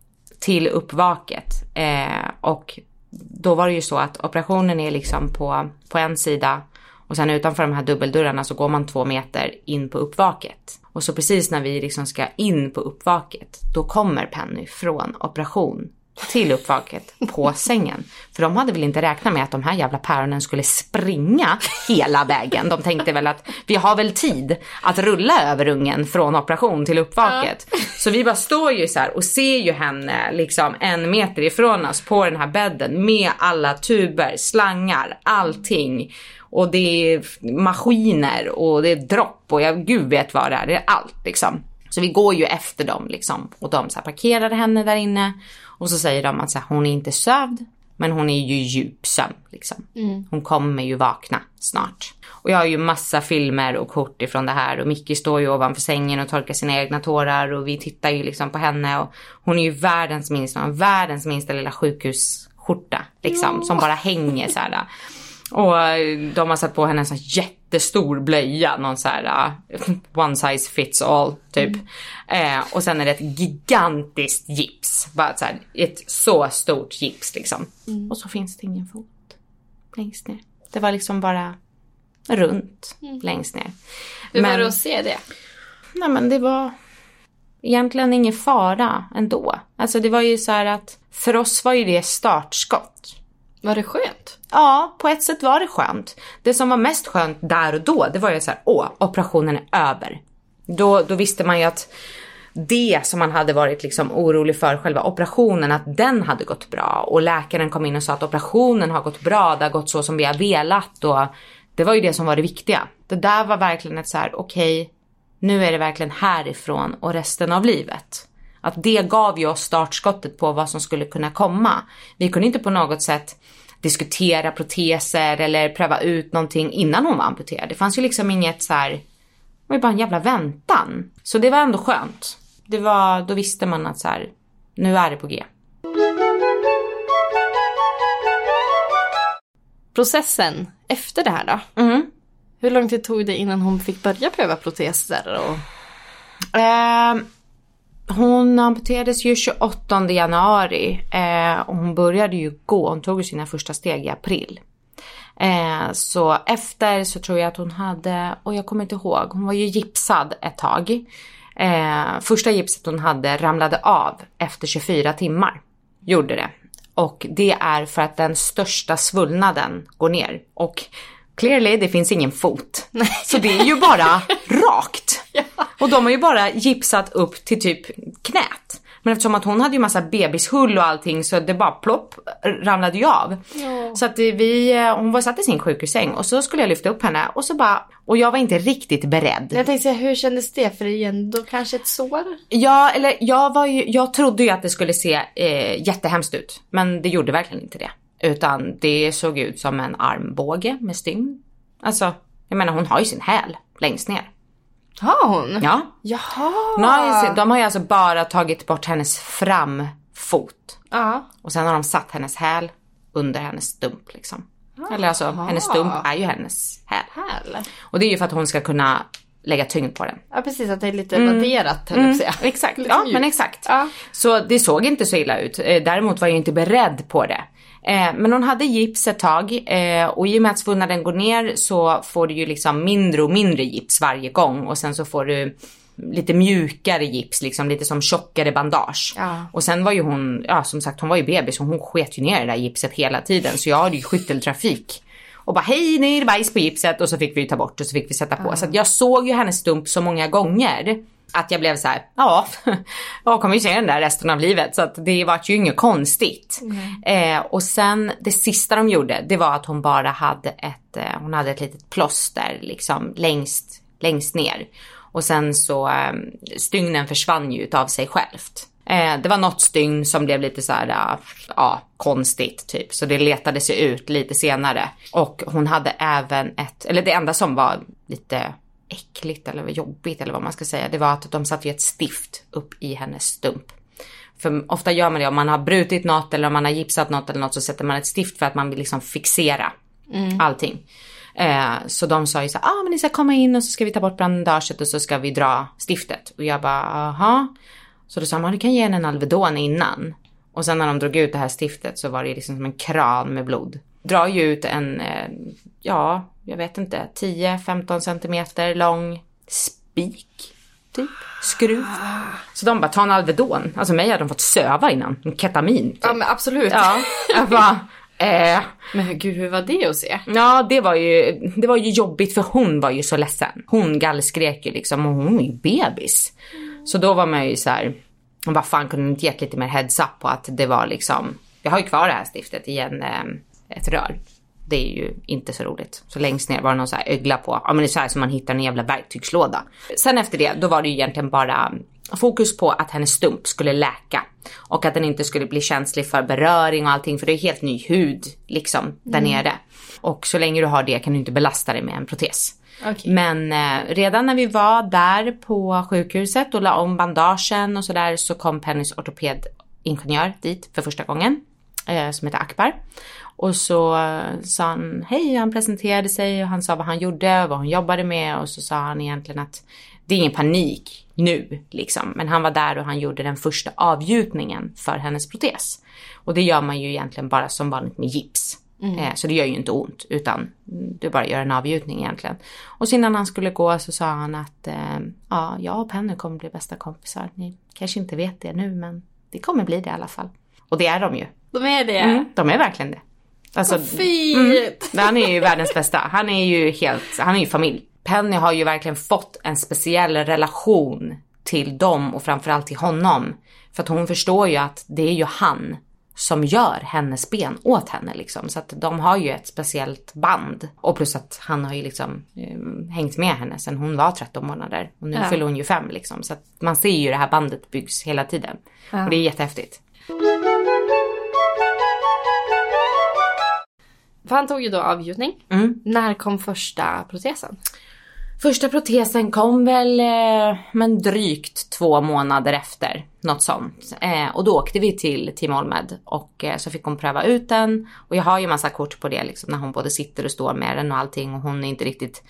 till uppvaket. Eh, och då var det ju så att operationen är liksom på, på en sida och sen utanför de här dubbeldörrarna så går man två meter in på uppvaket. Och så precis när vi liksom ska in på uppvaket, då kommer Penny från operation till uppvaket på sängen. För de hade väl inte räknat med att de här jävla päronen skulle springa hela vägen. De tänkte väl att vi har väl tid att rulla över ungen från operation till uppvaket. Ja. [laughs] Så vi bara står ju så här och ser ju henne liksom en meter ifrån oss på den här bädden med alla tuber, slangar, allting. Och det är maskiner och det är dropp och jag gud vet vad det är. Det är allt liksom. Så vi går ju efter dem liksom. Och de så här parkerade henne där inne. Och så säger de att så här, hon är inte sövd. Men hon är ju djup sömn liksom. Mm. Hon kommer ju vakna snart. Och jag har ju massa filmer och kort ifrån det här. Och Mickey står ju ovanför sängen och torkar sina egna tårar. Och vi tittar ju liksom på henne. Och hon är ju världens minsta, världens minsta lilla sjukhusskjorta. Liksom. Ja. Som bara hänger så här. Och de har satt på henne en sån här jättestor blöja, någon så här uh, one size fits all typ. Eh, och sen är det ett gigantiskt gips, bara så här, ett så stort gips liksom. Och så finns det ingen fot längst ner. Det var liksom bara runt längst ner. Hur var det att se det? Nej men det var egentligen ingen fara ändå. Alltså det var ju så här att för oss var ju det startskott. Var det skönt? Ja, på ett sätt var det skönt. Det som var mest skönt där och då, det var ju så här, åh, operationen är över. Då, då visste man ju att det som man hade varit liksom orolig för, själva operationen, att den hade gått bra. Och läkaren kom in och sa att operationen har gått bra, det har gått så som vi har velat. Och det var ju det som var det viktiga. Det där var verkligen ett så här, okej, nu är det verkligen härifrån och resten av livet. Att det gav ju oss startskottet på vad som skulle kunna komma. Vi kunde inte på något sätt diskutera proteser eller pröva ut någonting innan hon var amputerad. Det fanns ju liksom inget så här, det var ju bara en jävla väntan. Så det var ändå skönt. Det var, då visste man att så här, nu är det på G. Processen efter det här då? Mm. Hur lång tid tog det innan hon fick börja pröva proteser? Och... Ehm, hon amputerades ju 28 januari eh, och hon började ju gå, hon tog ju sina första steg i april. Eh, så efter så tror jag att hon hade, och jag kommer inte ihåg, hon var ju gipsad ett tag. Eh, första gipset hon hade ramlade av efter 24 timmar. Gjorde det. Och det är för att den största svullnaden går ner. Och clearly, det finns ingen fot. Så det är ju bara [laughs] rakt. Och de har ju bara gipsat upp till typ knät. Men eftersom att hon hade ju massa bebishull och allting så det bara plopp ramlade ju av. Så att vi, eh, hon var satt i sin sjukhussäng och så skulle jag lyfta upp henne och så bara, och jag var inte riktigt beredd. Jag tänkte säga, hur kändes det? För det är ju ändå kanske ett sår? Ja, eller jag var ju, jag trodde ju att det skulle se eh, jättehemskt ut. Men det gjorde verkligen inte det. Utan det såg ut som en armbåge med stygn. Alltså, jag menar hon har ju sin häl längst ner. Har hon? Ja. Jaha! Har, ju, de har ju alltså bara tagit bort hennes framfot. Ja. Och sen har de satt hennes häl under hennes stump liksom. Eller alltså, hennes stump är ju hennes häl. Häl. Och det är ju för att hon ska kunna lägga tyngd på den. Ja precis, att det är lite vadderat höll på att säga. Exakt, Lite ja men exakt. Ja. Så det såg inte så illa ut. Eh, Däremot var jag inte beredd på det. Eh, Men hon hade gips ett tag eh, och i och med att svullnaden går ner så får du ju liksom mindre och mindre gips varje gång och sen så får du lite mjukare gips, liksom lite som tjockare bandage. Ja. Och sen var ju hon, ja som sagt hon var ju bebis och hon sket ju ner det där gipset hela tiden så jag hade ju skytteltrafik. Och bara hej nu är det bajs på gipset och så fick vi ju ta bort och så fick vi sätta på. Så att jag såg ju hennes stump så många gånger att jag blev så här, ja, [laughs] jag kommer ju se den där resten av livet. Så att det var ju inget konstigt. Eh, och sen det sista de gjorde, det var att hon bara hade ett, eh, hon hade ett litet plåster liksom längst, längst ner. Och sen så, eh, stygnen försvann ju utav sig självt. Eh, det var något stygn som blev lite så här, eh, ja, konstigt typ. Så det letade sig ut lite senare. Och hon hade även ett, eller det enda som var lite äckligt eller jobbigt eller vad man ska säga. Det var att de satte ju ett stift upp i hennes stump. För ofta gör man det om man har brutit något eller om man har gipsat något eller något så sätter man ett stift för att man vill liksom fixera allting. Eh, så de sa ju så ah men ni ska komma in och så ska vi ta bort bandaget och så ska vi dra stiftet. Och jag bara, aha. Så då sa ah, du kan ge henne en Alvedon innan. Och sen när de drog ut det här stiftet så var det liksom som en kran med blod. Drar ju ut en, eh, ja, jag vet inte, 10-15 centimeter lång spik. Typ. Skruv. Så de bara, ta en Alvedon. Alltså mig hade de fått söva innan. Ketamin. Typ. Ja men absolut. Ja, [laughs] jag bara, eh. Men gud hur var det att se? Ja, det var, ju, det var ju jobbigt för hon var ju så ledsen. Hon gallskrek ju liksom och hon är ju bebis. Så då var man ju så här, vad fan kunde inte gett lite mer heads up på att det var liksom, jag har ju kvar det här stiftet i en, eh, ett rör. Det är ju inte så roligt. Så längst ner var det någon så här ögla på, ja men det är så här som man hittar en jävla verktygslåda. Sen efter det, då var det ju egentligen bara fokus på att hennes stump skulle läka. Och att den inte skulle bli känslig för beröring och allting för det är helt ny hud liksom där nere. Och så länge du har det kan du inte belasta dig med en protes. Okej. Men eh, redan när vi var där på sjukhuset och la om bandagen och sådär så kom Pennys ortopedingenjör dit för första gången. eh, som heter Akbar. Och så eh, sa han hej, han presenterade sig och han sa vad han gjorde, vad hon jobbade med och så sa han egentligen att det är ingen panik nu liksom. Men han var där och han gjorde den första avgjutningen för hennes protes. Och det gör man ju egentligen bara som vanligt med gips. Eh, så det gör ju inte ont utan du bara gör en avgjutning egentligen. Och så innan han skulle gå så sa han att eh, ja, jag och Penny kommer bli bästa kompisar. Ni kanske inte vet det nu men det kommer bli det i alla fall. Och det är de ju. De är det. Mm, de är verkligen det. Alltså, Vad fint! han är ju världens bästa. Han är ju helt, han är ju familj. Penny har ju verkligen fått en speciell relation till dem och framförallt till honom. För att hon förstår ju att det är ju han som gör hennes ben åt henne liksom. Så att de har ju ett speciellt band. Och plus att han har ju liksom eh, hängt med henne sedan hon var 13 månader. Och nu Ja. fyller hon ju fem liksom. Så att man ser ju det här bandet byggs hela tiden. Och det är jättehäftigt. För han tog ju då avgjutning. Mm. När kom första protesen? Första protesen kom väl eh, men drygt två månader efter. Något sånt. Eh, och då åkte vi till Team Olmed och eh, så fick hon pröva ut den. Och jag har ju massa kort på det liksom när hon både sitter och står med den och allting och hon inte riktigt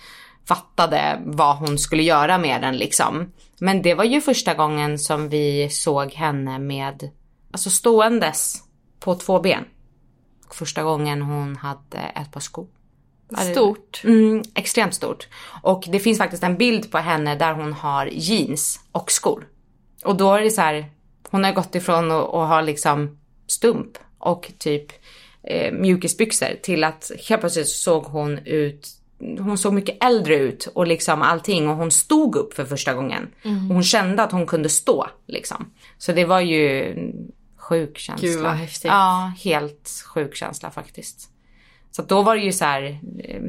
fattade vad hon skulle göra med den liksom. Men det var ju första gången som vi såg henne med, alltså ståendes på två ben. Första gången hon hade ett par skor. Stort. Mm, extremt stort. Och det finns faktiskt en bild på henne där hon har jeans och skor. Och då är det så här, hon har gått ifrån att ha liksom stump och typ eh, mjukisbyxor till att helt plötsligt såg hon ut, hon såg mycket äldre ut och liksom allting och hon stod upp för första gången. Och hon kände att hon kunde stå liksom. Så det var ju sjuk känsla. Gud, vad häftigt. Ja, helt sjuk känsla faktiskt. Så då var det ju så här, eh,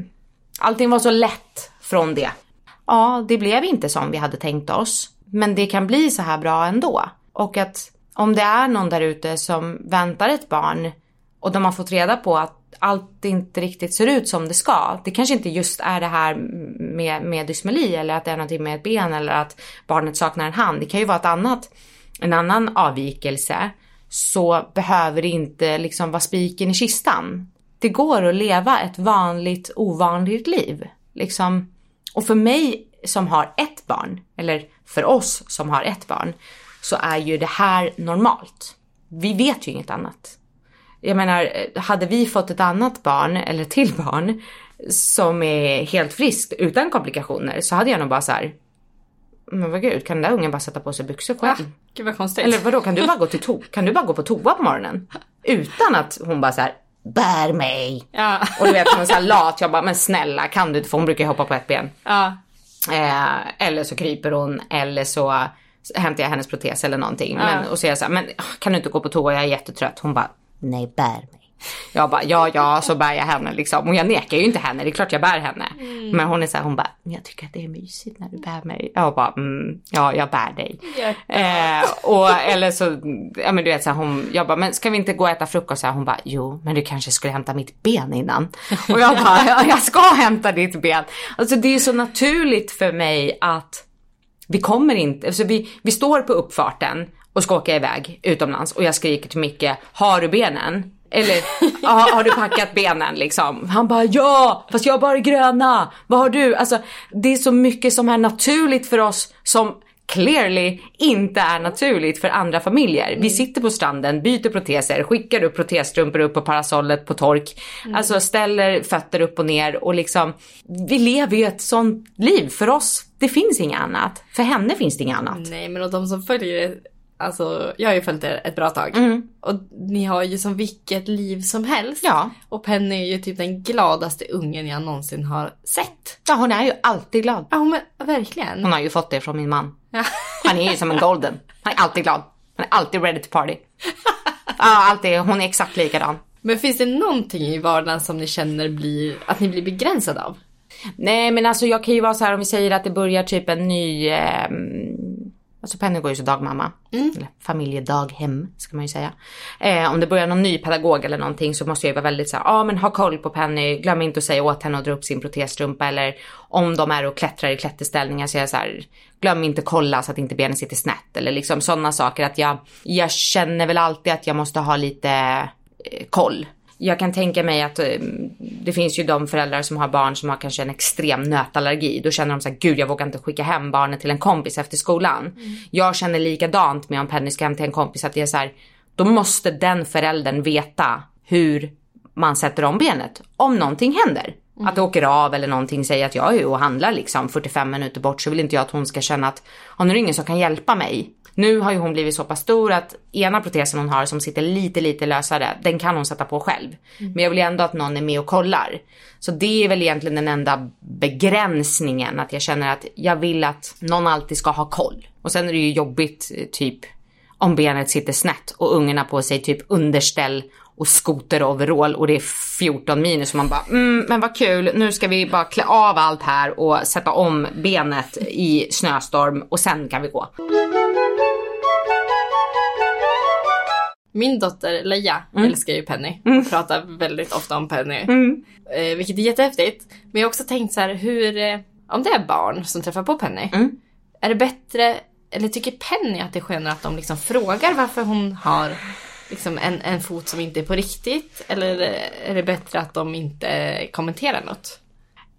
allting var så lätt från det. Ja, det blev inte som vi hade tänkt oss, men det kan bli så här bra ändå. Och att om det är någon där ute som väntar ett barn och de har fått reda på att allt inte riktigt ser ut som det ska. Det kanske inte just är det här med, med dysmeli eller att det är någonting med ett ben eller att barnet saknar en hand. Det kan ju vara ett annat, en annan avvikelse. Så behöver det inte liksom vara spiken i kistan. Det går att leva ett vanligt ovanligt liv. Liksom. Och för mig som har ett barn, eller för oss som har ett barn, så är ju det här normalt. Vi vet ju inget annat. Jag menar, hade vi fått ett annat barn, eller ett till barn, som är helt friskt utan komplikationer så hade jag nog bara så här. Men vad gud, kan den där ungen bara sätta på sig byxor själv? Gud vad konstigt. Eller vadå, kan du bara gå till to- kan du bara gå på toa på morgonen? Utan att hon bara så här, bär mig. Ja. Och du vet hon är så här lat, jag bara, men snälla kan du inte, för hon brukar ju hoppa på ett ben. ja. Eh, eller så kryper hon, eller så hämtar jag hennes protes eller någonting. Men, och så är jag så här, men ah, kan du inte gå på toa, jag är jättetrött. Hon bara, nej bär mig. Jag bara, ja ja, så bär jag henne liksom. Och jag nekar ju inte henne, det är klart jag bär henne. Men hon är så här, hon bara, jag tycker att det är mysigt när du bär mig. Jag bara, mm, ja jag bär dig. Eh, och eller så, ja men du vet så här, hon, jag bara, men ska vi inte gå och äta frukost? Så här, hon bara, jo men du kanske skulle hämta mitt ben innan. Och jag bara, ja, jag ska hämta ditt ben. Alltså det är så naturligt för mig att vi kommer inte, alltså vi, vi står på uppfarten och ska åka iväg utomlands och jag skriker till Micke, har du benen? Eller har, har du packat benen liksom? Han bara ja, fast jag har bara gröna. Vad har du? Alltså det är så mycket som är naturligt för oss som clearly inte är naturligt för andra familjer. Vi sitter på stranden, byter proteser, skickar upp protesstrumpor upp på parasollet på tork. Alltså ställer fötter upp och ner och liksom, vi lever ju ett sånt liv. För oss, det finns inget annat. För henne finns det inget annat. Nej men och de som följer alltså jag har ju följt er ett bra tag. Och ni har ju som vilket liv som helst. Ja. Och Penny är ju typ den gladaste ungen jag någonsin har sett. Ja, hon är ju alltid glad. Ja men verkligen. Hon har ju fått det från min man. Ja. Han är ju som en golden. Han är alltid glad. Han är alltid ready to party. Ja, alltid. Hon är exakt likadan. Men finns det någonting i vardagen som ni känner blir, att ni blir begränsade av? Nej men alltså jag kan ju vara så här om vi säger att det börjar typ en ny, eh, alltså Penny går ju så dagmamma. Eller familjedaghem ska man ju säga. Eh, om det börjar någon ny pedagog eller någonting så måste jag ju vara väldigt så här, ja ah, men ha koll på Penny, glöm inte att säga åt henne att dra upp sin protesstrumpa eller om de är och klättrar i klätterställningar så är jag så här, glöm inte kolla så att inte benen sitter snett eller liksom sådana saker att jag, jag känner väl alltid att jag måste ha lite eh, koll. Jag kan tänka mig att eh, det finns ju de föräldrar som har barn som har kanske en extrem nötallergi. Då känner de så här, gud jag vågar inte skicka hem barnet till en kompis efter skolan. Jag känner likadant med om Penny ska hem till en kompis att det är så här, då måste den föräldern veta hur man sätter om benet om någonting händer. Att det åker av eller någonting, säger att jag är och handlar liksom 45 minuter bort så vill inte jag att hon ska känna att "Ja, nu är det ingen som kan hjälpa mig. Nu har ju hon blivit så pass stor att ena protesen hon har som sitter lite lite lösare, den kan hon sätta på själv. Men jag vill ändå att någon är med och kollar. Så det är väl egentligen den enda begränsningen, att jag känner att jag vill att någon alltid ska ha koll. Och sen är det ju jobbigt eh, typ om benet sitter snett och ungen har på sig typ underställ och skoteroverall och det är 14 minus och man bara mm, men vad kul nu ska vi bara klä av allt här och sätta om benet i snöstorm och sen kan vi gå. Min dotter Leia älskar ju Penny och pratar väldigt ofta om Penny. Eh, vilket är jättehäftigt. Men jag har också tänkt så här hur, eh, om det är barn som träffar på Penny. Är det bättre, eller tycker Penny att det är skönare att de liksom frågar varför hon har liksom en, en fot som inte är på riktigt? Eller är det bättre att de inte kommenterar något?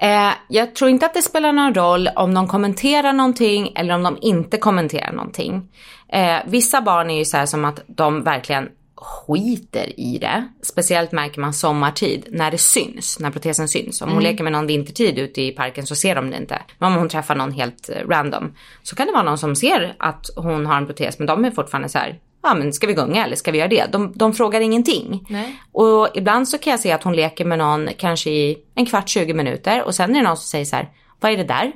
Eh, jag tror inte att det spelar någon roll om de kommenterar någonting eller om de inte kommenterar någonting. Eh, vissa barn är ju så här som att de verkligen skiter i det. Speciellt märker man sommartid när det syns, när protesen syns. Om hon leker med någon vintertid ute i parken så ser de det inte. Men om hon träffar någon helt eh, random så kan det vara någon som ser att hon har en protes men de är fortfarande så här Ja men ska vi gunga eller ska vi göra det? De, de frågar ingenting. Nej. Och ibland så kan jag se att hon leker med någon kanske i en kvart, 20 minuter och sen är det någon som säger så här, vad är det där?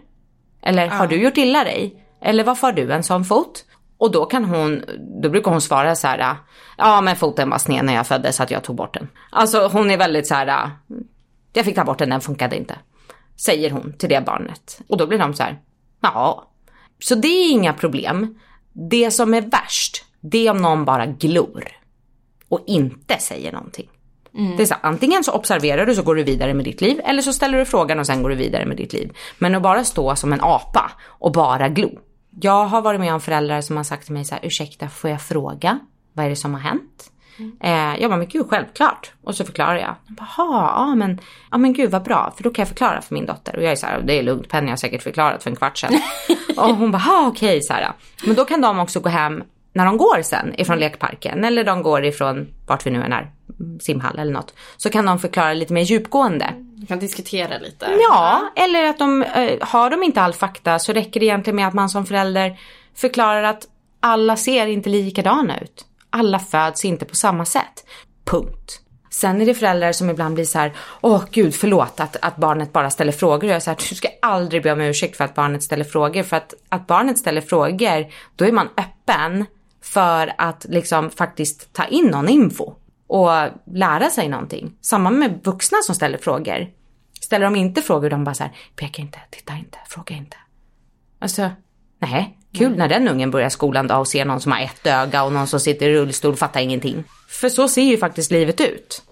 Eller har du gjort illa dig? Eller varför har du en sån fot? Och då kan hon, då brukar hon svara så här, ja men foten var sned när jag föddes så att jag tog bort den. Alltså hon är väldigt så här, jag fick ta bort den, den funkade inte. Säger hon till det barnet. Och då blir de så här, ja. Så det är inga problem. Det som är värst, det är om någon bara glor. Och inte säger någonting. Det är så, antingen så observerar du så går du vidare med ditt liv eller så ställer du frågan och sen går du vidare med ditt liv. Men att bara stå som en apa och bara glo. Jag har varit med om föräldrar som har sagt till mig så här, ursäkta får jag fråga? Vad är det som har hänt? Eh, jag bara, men gud självklart. Och så förklarar jag. jag bara, "Ha, ja men, ja men gud vad bra, för då kan jag förklara för min dotter. Och jag är så här, det är lugnt, Penny har säkert förklarat för en kvart sedan. [laughs] och hon bara, okej så här. Men då kan de också gå hem när de går sen ifrån lekparken eller de går ifrån vart vi nu än är, simhall eller något. Så kan de förklara lite mer djupgående. Vi kan diskutera lite. Ja, eller att de, eh, har de inte all fakta så räcker det egentligen med att man som förälder förklarar att alla ser inte likadana ut. Alla föds inte på samma sätt. Punkt. Sen är det föräldrar som ibland blir så här, åh gud förlåt att, att barnet bara ställer frågor. Och jag är så här, du ska aldrig be om ursäkt för att barnet ställer frågor. För att, att barnet ställer frågor, då är man öppen för att liksom faktiskt ta in någon info och lära sig någonting. Samma med vuxna som ställer frågor. Ställer de inte frågor, de bara så här, peka inte, titta inte, fråga inte. Alltså, nej, kul när den ungen börjar skolan då och ser någon som har ett öga och någon som sitter i rullstol och fattar ingenting. För så ser ju faktiskt livet ut.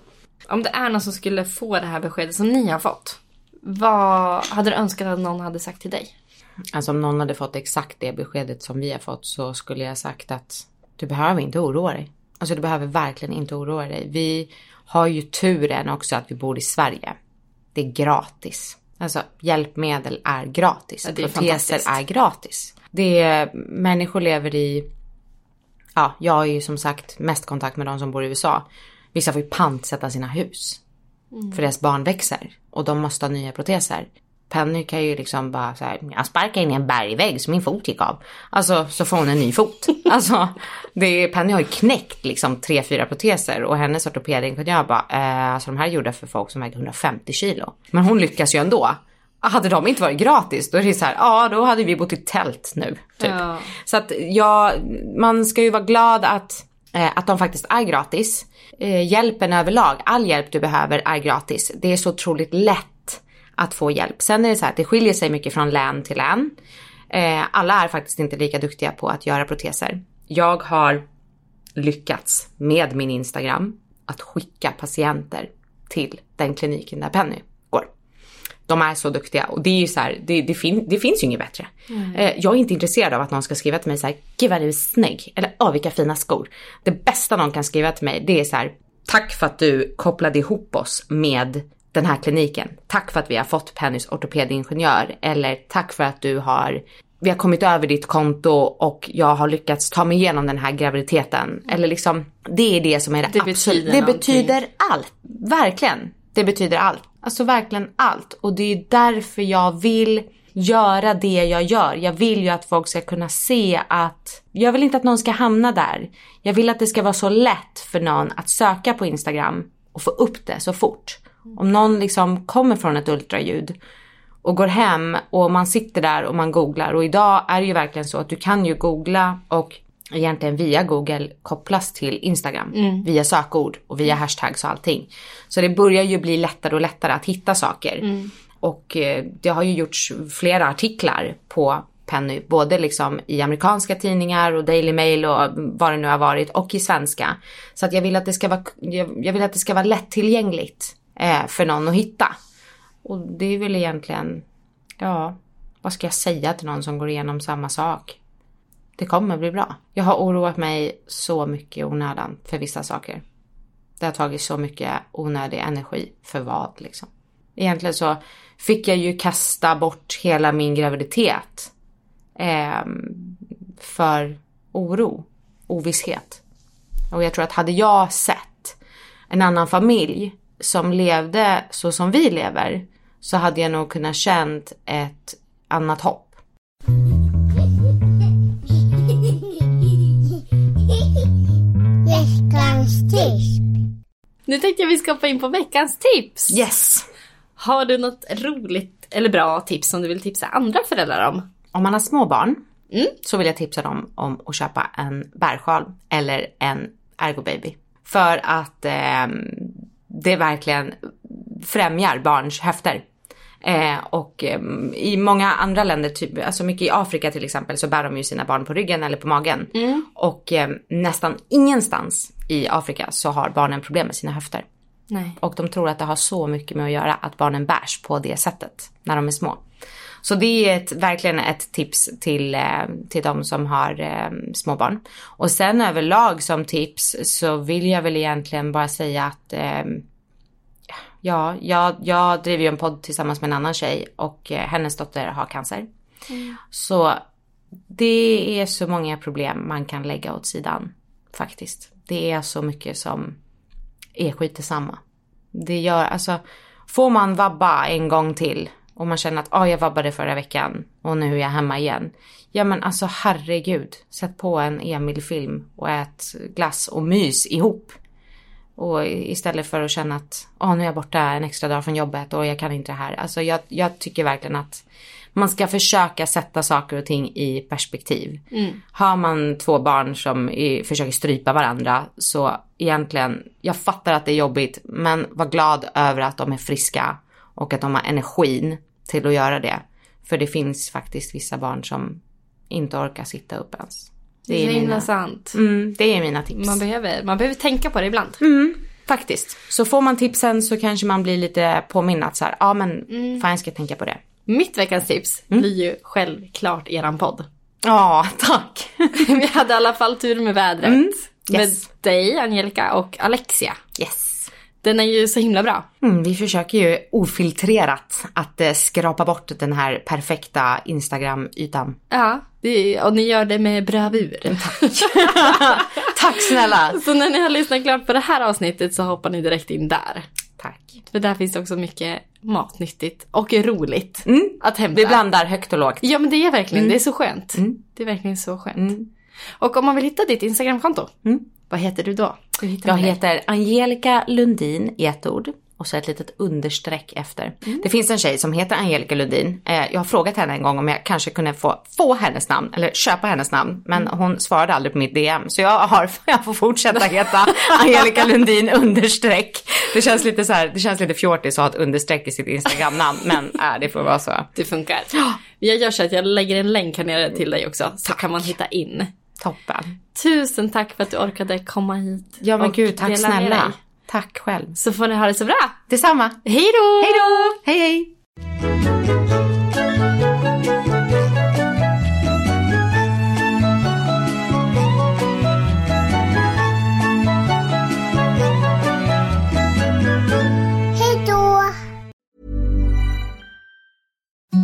Om det är någon som skulle få det här beskedet som ni har fått. Vad hade du önskat att någon hade sagt till dig? Alltså om någon hade fått exakt det beskedet som vi har fått så skulle jag sagt att du behöver inte oroa dig. Alltså du behöver verkligen inte oroa dig. Vi har ju turen också att vi bor i Sverige. Det är gratis. Alltså hjälpmedel är gratis. Ja, är Proteser är gratis. Det är, människor lever i, ja jag har ju som sagt mest kontakt med de som bor i USA. Vissa får ju pantsätta sina hus. För deras barn växer och de måste ha nya proteser. Penny kan ju liksom bara så här, jag sparkar in i en bergvägg så min fot gick av. Alltså så får hon en ny fot. [laughs] Alltså det Penny har ju knäckt liksom tre, fyra proteser och hennes ortopedingenjör bara, eh, alltså de här är gjorda för folk som väger 150 kilo. Men hon lyckas ju ändå. Hade de inte varit gratis då är det så här, ja då hade vi bott i tält nu. Typ. Ja. Så att ja, man ska ju vara glad att, eh, att de faktiskt är gratis. Eh, hjälpen överlag, all hjälp du behöver är gratis. Det är så otroligt lätt att få hjälp. Sen är det så här att det skiljer sig mycket från län till län. Eh, alla är faktiskt inte lika duktiga på att göra proteser. Jag har lyckats med min Instagram att skicka patienter till den kliniken där Penny går. De är så duktiga och det är ju så här, det, det, fin, det finns ju inget bättre. Eh, jag är inte intresserad av att någon ska skriva till mig så här, gud vad du är snygg, eller åh vilka fina skor. Det bästa någon kan skriva till mig det är så här, tack för att du kopplade ihop oss med den här kliniken. Tack för att vi har fått Pennys ortopedingenjör. Eller tack för att du har, vi har kommit över ditt konto och jag har lyckats ta mig igenom den här graviditeten. Eller liksom, det är det som är det, Det absolut. betyder Det betyder allt. Verkligen. Det betyder allt. Alltså verkligen allt. Och det är därför jag vill göra det jag gör. Jag vill ju att folk ska kunna se att, jag vill inte att någon ska hamna där. Jag vill att det ska vara så lätt för någon att söka på Instagram och få upp det så fort. Om någon liksom kommer från ett ultraljud och går hem och man sitter där och man googlar och idag är det ju verkligen så att du kan ju googla och egentligen via Google kopplas till Instagram via sökord och via hashtags och allting. Så det börjar ju bli lättare och lättare att hitta saker. Och eh, det har ju gjorts flera artiklar på Penny, både liksom i amerikanska tidningar och Daily Mail och vad det nu har varit och i svenska. Så att jag vill att det ska vara, jag vill att det ska vara lättillgängligt eh, för någon att hitta. Och det är väl egentligen, ja, vad ska jag säga till någon som går igenom samma sak? Det kommer bli bra. Jag har oroat mig så mycket i onödan för vissa saker. Det har tagit så mycket onödig energi för vad liksom. Egentligen så fick jag ju kasta bort hela min graviditet. Eh, för oro, ovisshet. Och jag tror att hade jag sett en annan familj som levde så som vi lever så hade jag nog kunnat känt ett annat hopp. Veckans tips. Nu tänkte jag vi ska hoppa in på veckans tips. Yes! Har du något roligt eller bra tips som du vill tipsa andra föräldrar om? Om man har små barn så vill jag tipsa dem om att köpa en bärsjal eller en ergobaby. För att ehm, det verkligen främjar barns höfter. Eh, och ehm, i många andra länder, typ, alltså mycket i Afrika till exempel, så bär de ju sina barn på ryggen eller på magen. Och ehm, nästan ingenstans i Afrika så har barnen problem med sina höfter. Nej. Och de tror att det har så mycket med att göra att barnen bärs på det sättet när de är små. Så det är ett, verkligen ett tips till, eh, till de som har eh, små barn. Och sen överlag som tips så vill jag väl egentligen bara säga att eh, ja, jag, jag driver ju en podd tillsammans med en annan tjej och eh, hennes dotter har cancer. Så det är så många problem man kan lägga åt sidan faktiskt. Det är så mycket som är skit detsamma. Det gör, alltså, får man vabba en gång till och man känner att ah, jag vabbade förra veckan och nu är jag hemma igen. Ja men alltså herregud, sätt på en Emil-film och ät glass och mys ihop. Och istället för att känna att ah, nu är jag borta en extra dag från jobbet och jag kan inte det här. Alltså jag, jag tycker verkligen att man ska försöka sätta saker och ting i perspektiv. Har man två barn som i, försöker strypa varandra så egentligen, jag fattar att det är jobbigt men var glad över att de är friska och att de har energin till att göra det. För det finns faktiskt vissa barn som inte orkar sitta upp ens. Det är så himla mina, sant. mm, det är mina tips. Man behöver, man behöver tänka på det ibland. Faktiskt. Så får man tipsen så kanske man blir lite påmind att så här, ja men fan jag ska tänka på det. Mitt veckans tips blir ju självklart eran podd. Ja, [laughs] tack. Vi hade i alla fall tur med vädret. Mm. Yes. Med dig, Angelica och Alexia. Yes. Den är ju så himla bra. Mm, vi försöker ju ofiltrerat att eh, skrapa bort den här perfekta Instagram-ytan. Ja, det, och ni gör det med bravur. [laughs] Tack snälla! Så när ni har lyssnat klart på det här avsnittet så hoppar ni direkt in där. Tack. För där finns också mycket matnyttigt och roligt att hämta. Vi blandar högt och lågt. Ja men det är verkligen, det är så skönt. Det är verkligen så skönt. Och om man vill hitta ditt Instagramkonto, vad heter du då? Jag heter Angelica Lundin i ett ord och så ett litet understreck efter. Det finns en tjej som heter Angelica Lundin. Eh, Jag har frågat henne en gång om jag kanske kunde få, få hennes namn eller köpa hennes namn. Men hon svarade aldrig på mitt DM. Så jag, har, [laughs] jag får fortsätta heta Angelica Lundin [laughs] understreck. Det känns lite så här, det känns lite fjortis att ha ett understreck i sitt Instagram-namn. Men [laughs] äh, det får vara så. Det funkar. Jag gör så att jag lägger en länk här nere till dig också, så kan man hitta in. Toppen. Tusen tack för att du orkade komma hit. Ja men gud, tack snälla. Tack själv. Så får ni ha det så bra. Detsamma. Hej då! Hej då! Hej hej!